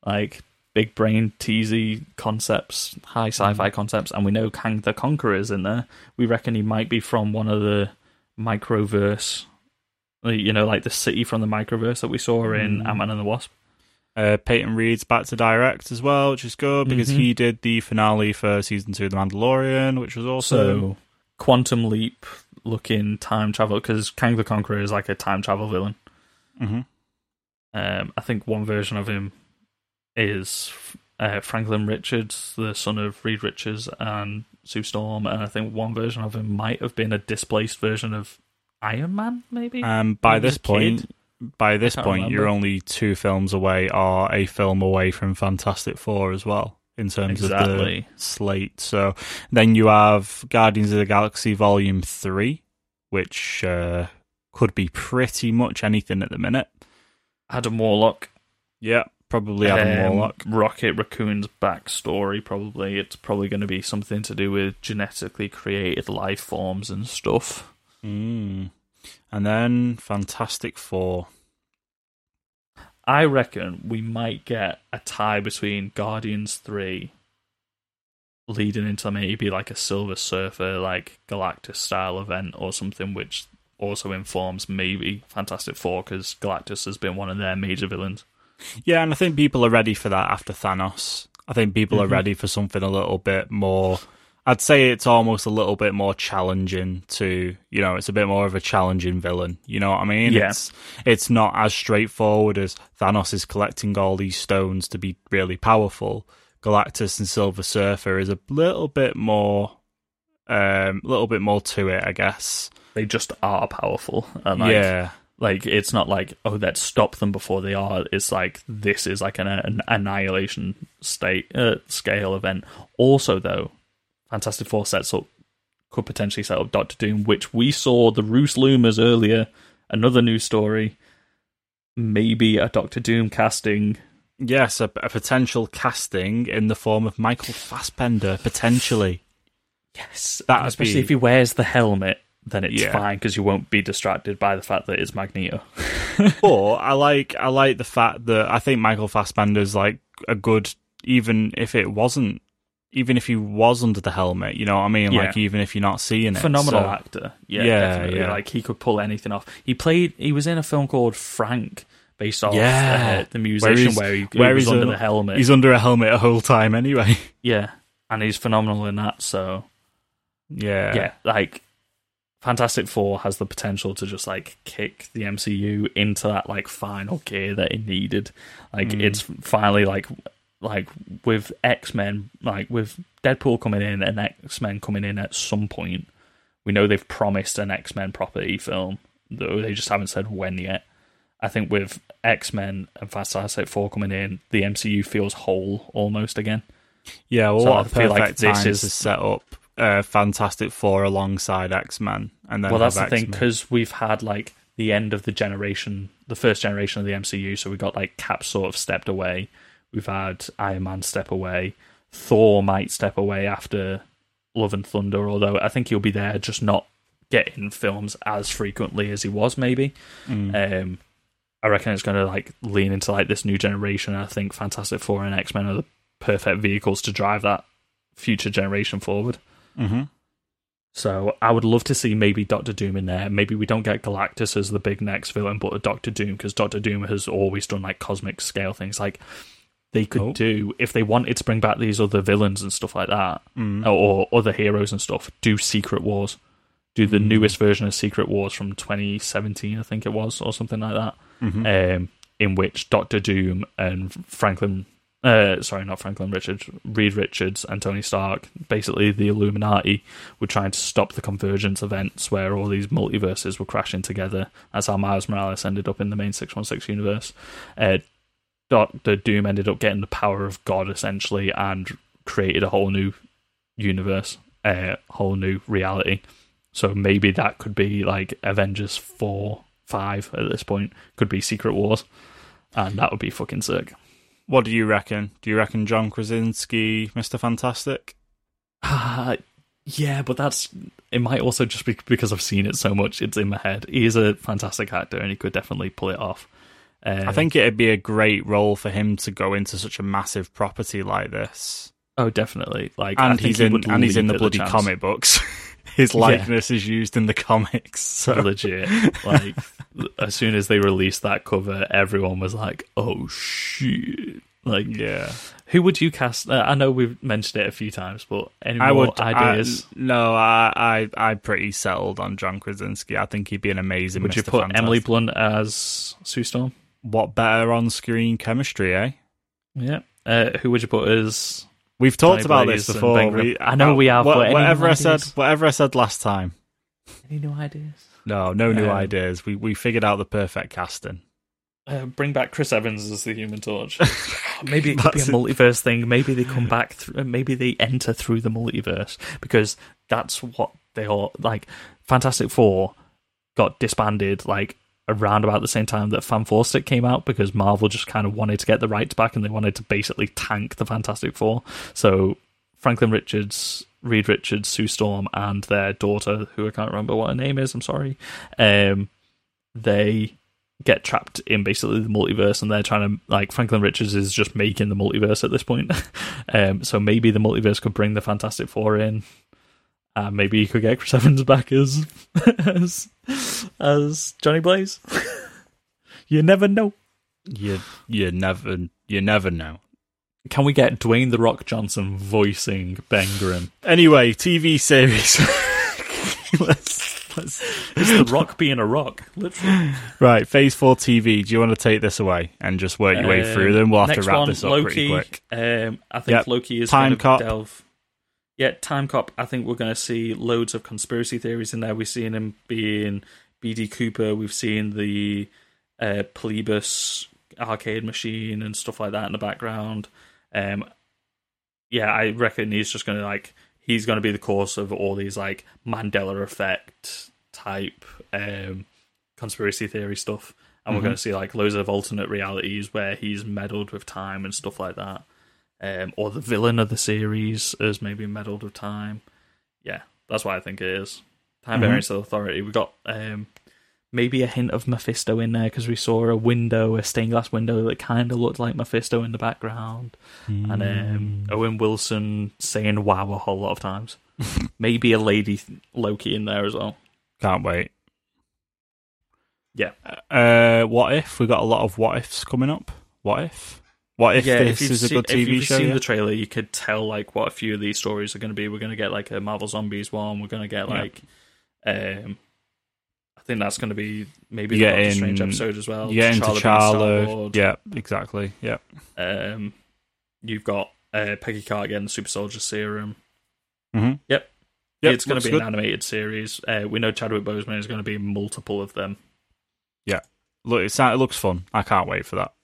like big brain teasy concepts, high sci-fi concepts, and we know Kang the Conqueror is in there. We reckon he might be from one of the microverse, you know, like the city from the microverse that we saw in Mm. Ant Man and the Wasp. Uh, Peyton Reed's back to direct as well, which is good because Mhm. he did the finale for season two of The Mandalorian, which was also So Quantum Leap looking time travel because Kang the Conqueror is like a time travel villain. hmm Um, I think one version of him is uh, Franklin Richards, the son of Reed Richards and Sue Storm, and I think one version of him might have been a displaced version of Iron Man, maybe. Um, by When he was this point, kid. by this point, remember. you're only two films away, or a film away from Fantastic Four as well in terms of the slate. So then you have Guardians of the Galaxy Volume Three, which uh, could be pretty much anything at the minute. Adam Warlock, Yeah, probably Adam um, Warlock. Rocket Raccoon's backstory. Probably it's probably going to be something to do with genetically created life forms and stuff. Mm. And then Fantastic Four. I reckon we might get a tie between Guardians 3 leading into maybe like a Silver Surfer, like Galactus style event or something, which also informs maybe Fantastic Four because Galactus has been one of their major villains. Yeah, and I think people are ready for that after Thanos. I think people Mhm. are ready for something a little bit more. I'd say it's almost a little bit more challenging to, you know, it's a bit more of a challenging villain. You know what I mean? Yeah. It's it's not as straightforward as Thanos is collecting all these stones to be really powerful. Galactus and Silver Surfer is a little bit more, um, a little bit more to it, I guess. They just are powerful. And like, yeah, Like it's not like oh let's stop them before they are. It's like this is like an, an annihilation state uh, scale event. Also though, Fantastic Four sets up could potentially set up Doctor Doom, which we saw the Roos Loomers earlier. Another news story. Maybe a Doctor Doom casting. yes, a, a potential casting in the form of Michael Fassbender potentially. Yes, That'd especially be- if he wears the helmet, then it's Yeah. fine because you won't be distracted by the fact that it's Magneto. but I like I like the fact that I think Michael Fassbender's like a good even if it wasn't even if he was under the helmet, you know what I mean? Like even if you're not seeing it. phenomenal So- actor. Yeah, Yeah, definitely. yeah. Like he could pull anything off. He played. He was in a film called Frank, based off Yeah. uh, the musician, he's- where he, he where was he's under a- the helmet. He's under a helmet the whole time anyway. yeah, and he's phenomenal in that. So yeah. yeah, like Fantastic Four has the potential to just like kick the MCU into that like final gear that it needed. Like Mm. it's finally like like with X Men, like with Deadpool coming in and X Men coming in at some point. We know they've promised an X Men property film, though they just haven't said when yet. I think with X Men and Fantastic Four coming in, the MCU feels whole almost again. Yeah, well So what a feel perfect like this is- to set up uh, Fantastic Four alongside X Men and then well, that's the thing X-Men. because we've had like the end of the generation, the first generation of the MCU. So we got like Cap sort of stepped away. We've had Iron Man step away. Thor might step away after Love and Thunder, although I think he'll be there, just not getting films as frequently as he was. Maybe. Mm. Um, I reckon it's going to like lean into like this new generation. I think Fantastic Four and X Men are the perfect vehicles to drive that future generation forward. Mhm. So I would love to see maybe Doctor Doom in there. Maybe we don't get Galactus as the big next villain, but a Doctor Doom because Doctor Doom has always done like cosmic scale things. Like they could Oh. do if they wanted to bring back these other villains and stuff like that, Mm. or, or other heroes and stuff. Do Secret Wars. Do the Mm. newest version of Secret Wars from 2017, I think it was, or something like that. Mhm. Um, in which Doctor Doom and Franklin, uh, sorry, not Franklin Richards, Reed Richards and Tony Stark, basically the Illuminati, were trying to stop the convergence events where all these multiverses were crashing together. That's how Miles Morales ended up in the main 616 universe. Uh, Doctor Doom ended up getting the power of God essentially and created a whole new universe, a whole new reality. So maybe that could be like Avengers 4, 5 at this point, could be Secret Wars. And that would be fucking sick. What do you reckon? Do you reckon John Krasinski, Mr. Fantastic? Uh, yeah, but that's it. Might also just be because I've seen it so much; it's in my head. He is a fantastic actor, and he could definitely pull it off. Uh, I think it'd be a great role for him to go into such a massive property like this. Oh, definitely. Like, And he's he in and he's in the bloody chance. comic books. His Yeah. likeness is used in the comics. So Legit. Like, as soon as they released that cover, everyone was like, "Oh shit!" Like, yeah. who would you cast? Uh, I know we've mentioned it a few times, but any I more would ideas? I, no, I, I I'm pretty settled on John Krasinski. I think he'd be an amazing. would you put Fantastic. Emily Blunt as Sue Storm? What better on screen chemistry, eh? Yeah. Uh, who would you put as? We've talked Johnny about Blaze this before. Ben We- I know we have, wha- but whatever new I said, whatever I said last time. Any new ideas? No, no new Um, ideas. We we figured out the perfect casting. Uh, bring back Chris Evans as the Human Torch. maybe it could be a That's it. multiverse thing. Maybe they come back. Through, maybe they enter through the multiverse because that's what they all like. Fantastic Four got disbanded like around about the same time that Fan Stick came out because Marvel just kind of wanted to get the rights back and they wanted to basically tank the Fantastic Four. So Franklin Richards, Reed Richards, Sue Storm, and their daughter, who I can't remember what her name is. I'm sorry. Um, they get trapped in basically the multiverse, and they're trying to like Franklin Richards is just making the multiverse at this point. um, so maybe the multiverse could bring the Fantastic Four in. Uh, maybe you could get Chris Evans back as as, as Johnny Blaze. you never know. You you never you never know. Can we get Dwayne the Rock Johnson voicing Ben Grimm? Anyway, TV series. let's, let's, It's the Rock being a rock, literally. right, Phase Four TV. Do you want to take this away and just work your way Um, through them? We'll have to wrap one, this up Loki, pretty quick. Um, I think Yep. Loki is Time going Cop. to delve. Yeah, Time Cop. I think we're going to see loads of conspiracy theories in there. We've seen him being BD Cooper. We've seen the uh, Polybius arcade machine and stuff like that in the background. Um, yeah, I reckon he's just going to like he's going to be the cause of all these like Mandela effect type um, conspiracy theory stuff, and we're Mhm. going to see like loads of alternate realities where he's meddled with time and stuff like that. Um, or the villain of the series has maybe meddled with time. Yeah, that's what I think it is. Time Mhm. variance of authority. We got um, maybe a hint of Mephisto in there because we saw a window, a stained glass window that kind of looked like Mephisto in the background, and um, Owen Wilson saying "wow" a whole lot of times. maybe a lady Loki in there as well. Can't wait. Yeah. Uh, what if we got a lot of what ifs coming up? What if? What if yeah, this if is a seen, good if TV you've show? seen yeah? the trailer, you could tell like what a few of these stories are going to be. We're going to get like a Marvel Zombies one. We're going to get Yeah. like, um, I think that's going to be maybe the in- Strange episode as well. Yeah, into Charla. Yeah, exactly. Yeah. Um, you've got uh, Peggy Carter getting the Super Soldier Serum. Mhm. Yep. Yep, it's going to be good. an animated series. Uh, we know Chadwick Boseman is going to be multiple of them. Yeah, look, it looks fun. I can't wait for that.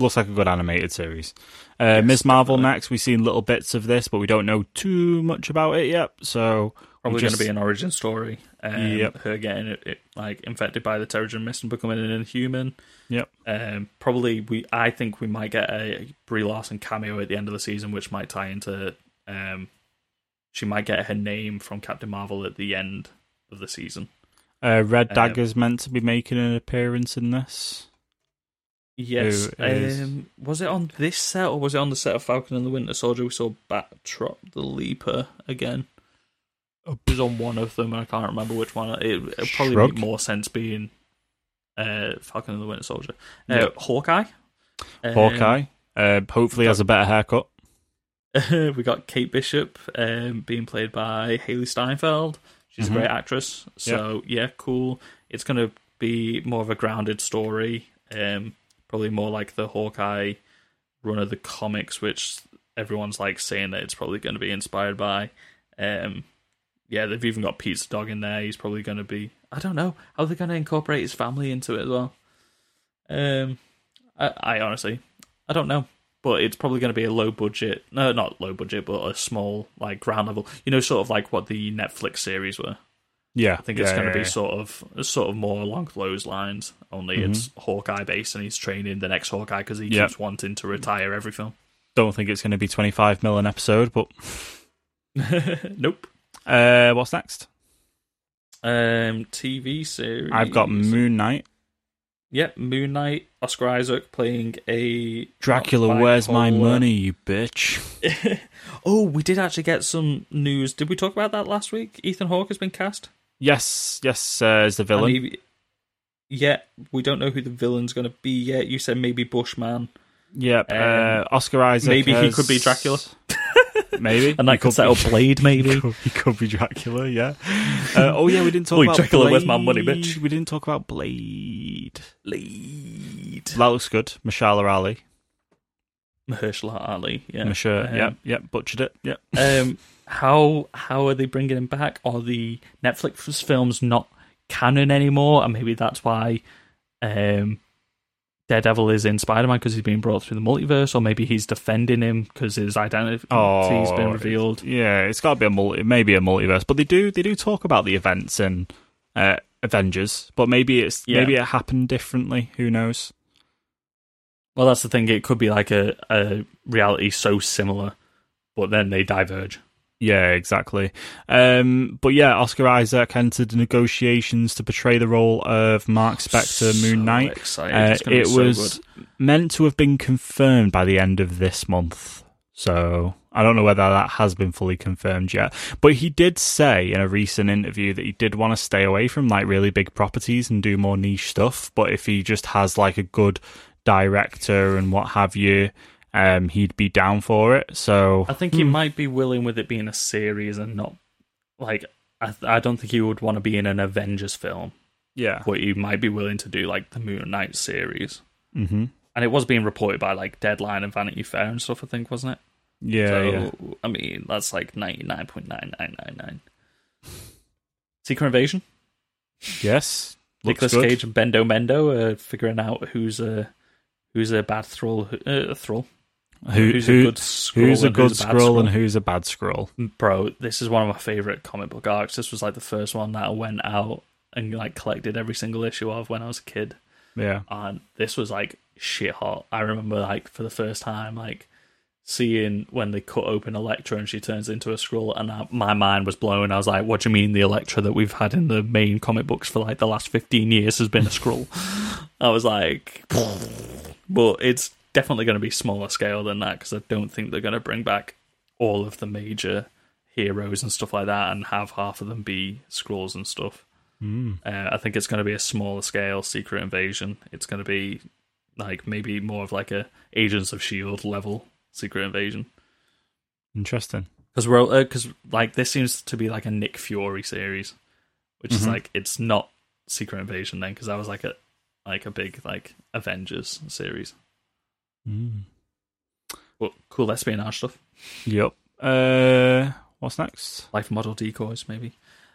Looks like a good animated series. Uh, Ms. Marvel definitely. next. We've seen little bits of this, but we don't know too much about it yet. So Probably just- going to be an origin story. Um, Yep. Her getting it, it like infected by the Terrigen Mist and becoming an Inhuman. Yep. Um, probably we. I think we might get a Brie Larson cameo at the end of the season, which might tie into. Um, she might get her name from Captain Marvel at the end of the season. uh, Red Um, Dagger's meant to be making an appearance in this. Yes. Is- Um, was it on this set or was it on the set of Falcon and the Winter Soldier? We saw Batroc the Leaper again. It was on one of them. And I can't remember which one. It would probably make more sense being uh, Falcon and the Winter Soldier. Uh, Yep. Hawkeye. Um, Hawkeye. Uh, hopefully has a better haircut. we got Kate Bishop um, being played by Hailee Steinfeld. She's Mhm. a great actress. So yeah, cool. It's going to be more of a grounded story. Um, probably more like the Hawkeye run of the comics, which everyone's like saying that it's probably going to be inspired by. Um, yeah, they've even got Pizza Dog in there. He's probably going to be. I don't know how they're going to incorporate his family into it as well. Um, I, I honestly, I don't know but it's probably going to be a low budget no not low budget but a small like ground level you know sort of like what the netflix series were Yeah, i think it's going to yeah, be yeah. sort of sort of more along those lines only Mhm. it's hawkeye based and he's training the next hawkeye because he Yeah. keeps wanting to retire every film Don't think it's going to be twenty five mil an episode, but nope uh, what's next? um tv series I've got Moon Knight. yep moon knight oscar isaac playing a Dracula, where's my money, you bitch? oh we did actually get some news did we talk about that last week ethan hawke has been cast Yes, yes, uh, is the villain. He- yeah, we don't know who the villain's going to be yet. You said maybe Bushman, Yep, Um, uh, Oscar Isaac. maybe he could be Dracula. maybe, and He that could set up Blade. Maybe He could, he could be Dracula. Yeah. Uh, oh yeah, we didn't talk Oi, about Dracula, Blade. where's my money, bitch? We didn't talk about Blade. Blade. That looks good. Mashallah Ali. Mahershala Ali. Yeah, Mashallah. Um, yep, yep. Butchered it. Yep. um, how how are they bringing him back? Are the Netflix films not canon anymore? And maybe that's why um, Daredevil is in Spider Man because he's being brought through the multiverse, or maybe he's defending him because his identity's Oh, has been revealed. Yeah, it's got to be a multi, maybe a multiverse, but they do they do talk about the events in uh, Avengers, but maybe it's Yeah. maybe it happened differently. Who knows? Well, that's the thing. It could be like a, a reality so similar, but then they diverge. Yeah, exactly. Um, but yeah, Oscar Isaac entered negotiations to portray the role of Mark Spector, So Moon Knight. Uh, It's gonna be it so was meant to have been confirmed by the end of this month. So I don't know whether that has been fully confirmed yet. But he did say in a recent interview that he did want to stay away from like really big properties and do more niche stuff. But if he just has like a good director and what have you, um, he'd be down for it. So I think he might be willing with it being a series and not like I, I don't think he would want to be in an Avengers film, yeah, but he might be willing to do like the Moon Knight series. hmm And it was being reported by like Deadline and Vanity Fair and stuff. I think wasn't it? yeah, so yeah. I mean that's like ninety nine point nine nine nine nine. Secret Invasion. Yes, Nicholas. Cage and Bendo Mendo are figuring out who's a who's a bad Skrull. Uh, Skrull. Who, who's who- a good Skrull who's a and good who's a bad Skrull and who's a bad Skrull? Mm, bro this is one of my favorite comic book arcs. This was like the first one that i went out and like collected every single issue of when i was a kid. Yeah, and this was like shit hot. I remember like for the first time like seeing when they cut open Elektra and she turns into a Skrull and I, my mind was blown. I was like what do you mean the Elektra that we've had in the main comic books for like the last 15 years has been a Skrull? I was like but it's definitely going to be smaller scale than that because i don't think they're going to bring back all of the major heroes and stuff like that and have half of them be Skrulls and stuff. Mm. Uh, I think it's going to be a smaller scale secret invasion. It's going to be like maybe more of like a Agents of Shield level secret invasion interesting. because we're because like this seems to be like a Nick Fury series, which is Mhm. like it's not secret invasion then because that was like a like a big like Avengers series. Mm. But cool espionage stuff. Yep. Uh, what's next? life model decoys, maybe.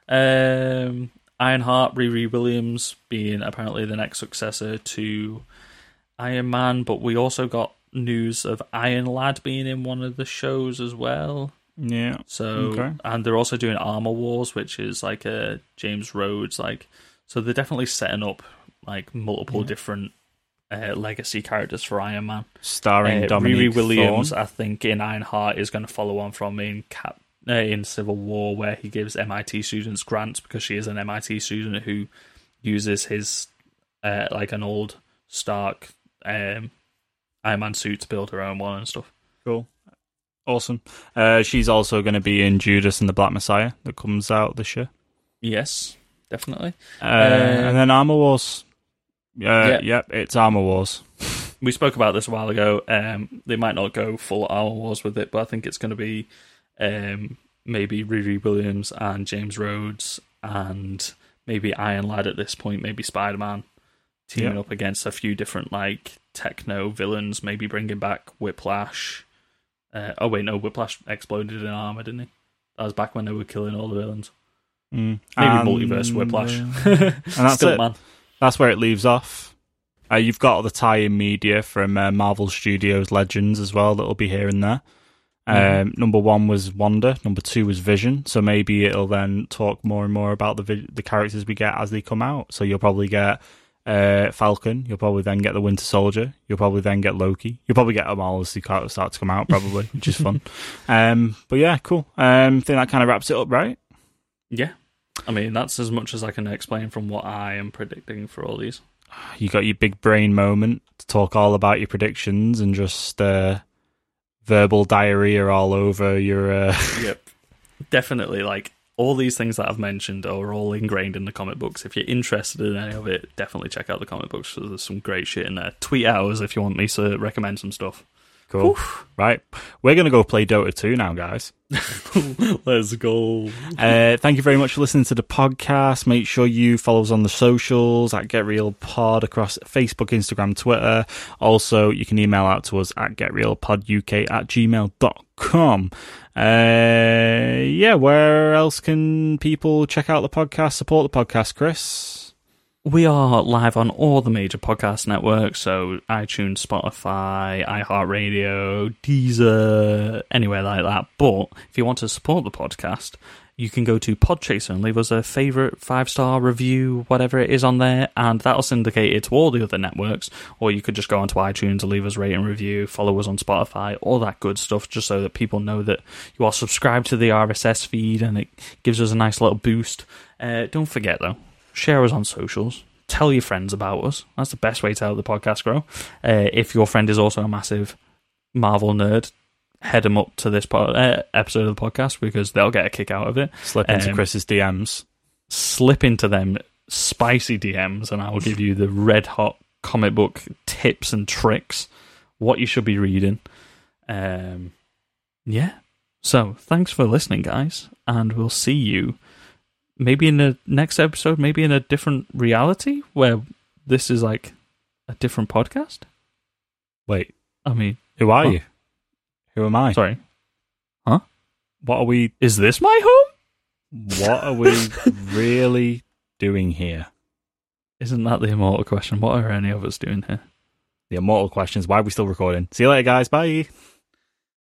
Um, Ironheart, Riri Williams being apparently the next successor to Iron Man, but we also got news of Iron Lad being in one of the shows as well. Yeah. So, Okay. and they're also doing Armor Wars, which is like a James Rhodes like. So they're definitely setting up like multiple different uh, legacy characters for Iron Man. Starring Uh, Dominique Riri Williams, Thorne. I think, in Ironheart is going to follow on from in Cap uh, in Civil War, where he gives MIT students grants because she is an MIT student who uses his uh, like an old Stark um, Iron Man suit to build her own one and stuff. Cool. Awesome. Uh, she's also going to be in Judas and the Black Messiah that comes out this year. Yes, definitely. Uh, and then Armor Wars. Yeah. Yep, it's Armor Wars. We spoke about this a while ago. Um, they might not go full Armor Wars with it, but I think it's going to be um, maybe Riri Williams and James Rhodes and maybe Iron Lad at this point, maybe Spider Man teaming Yeah. up against a few different like techno villains, maybe bringing back Whiplash. Uh, oh wait, no, Whiplash exploded in armor, didn't he? That was back when they were killing all the villains. Mm. Maybe And, multiverse Whiplash. uh, and that's Still, it. man. That's where it leaves off. Uh, you've got all the tie-in media from uh, Marvel Studios Legends as well that'll be here and there. Um, Mhm. Number one was Wanda. Number two was Vision. So maybe it'll then talk more and more about the vi- the characters we get as they come out. So you'll probably get uh, Falcon. You'll probably then get the Winter Soldier. You'll probably then get Loki. You'll probably get them all as they start to come out, probably, which is fun. Um, but yeah, cool. Um, I think that kind of wraps it up, right? Yeah. I mean, that's as much as I can explain from what I am predicting for all these. you got your big brain moment to talk all about your predictions and just uh, verbal diarrhea all over your. Uh... yep. Definitely, like all these things that I've mentioned are all ingrained in the comic books. If you're interested in any of it, definitely check out the comic books. There's some great shit in there. Tweet at us if you want me to recommend some stuff. Cool. Right. We're going to go play Dota 2 now, guys. Let's go. Uh, thank you very much for listening to the podcast. Make sure you follow us on the socials at Get Real Pod across Facebook, Instagram, Twitter. Also, you can email out to us at getrealpoduk at gmail.com. Uh, yeah, where else can people check out the podcast, support the podcast, Chris? We are live on all the major podcast networks, so iTunes, Spotify, iHeartRadio, Deezer, anywhere like that. But if you want to support the podcast, you can go to Podchaser and leave us a favorite five star review, whatever it is on there, and that'll syndicate it to all the other networks. Or you could just go onto iTunes and leave us rate and review, follow us on Spotify, all that good stuff, just so that people know that you are subscribed to the RSS feed and it gives us a nice little boost. Uh, don't forget though, share us on socials. Tell your friends about us. That's the best way to help the podcast grow. Uh, if your friend is also a massive Marvel nerd, head them up to this uh, episode of the podcast because they'll get a kick out of it. Slip into Um, Chris's DMs. Slip into them spicy DMs, and I will give you the red hot comic book tips and tricks, what you should be reading. Um, yeah. So thanks for listening, guys, and we'll see you maybe in the next episode, maybe in a different reality where this is like a different podcast. Wait, I mean, who are Huh. you? Who am I? sorry, huh? What are we? is this my home? What are we really doing here? Isn't that the immortal question? What are any of us doing here? The immortal questions. Why are we still recording? See you later, guys. Bye.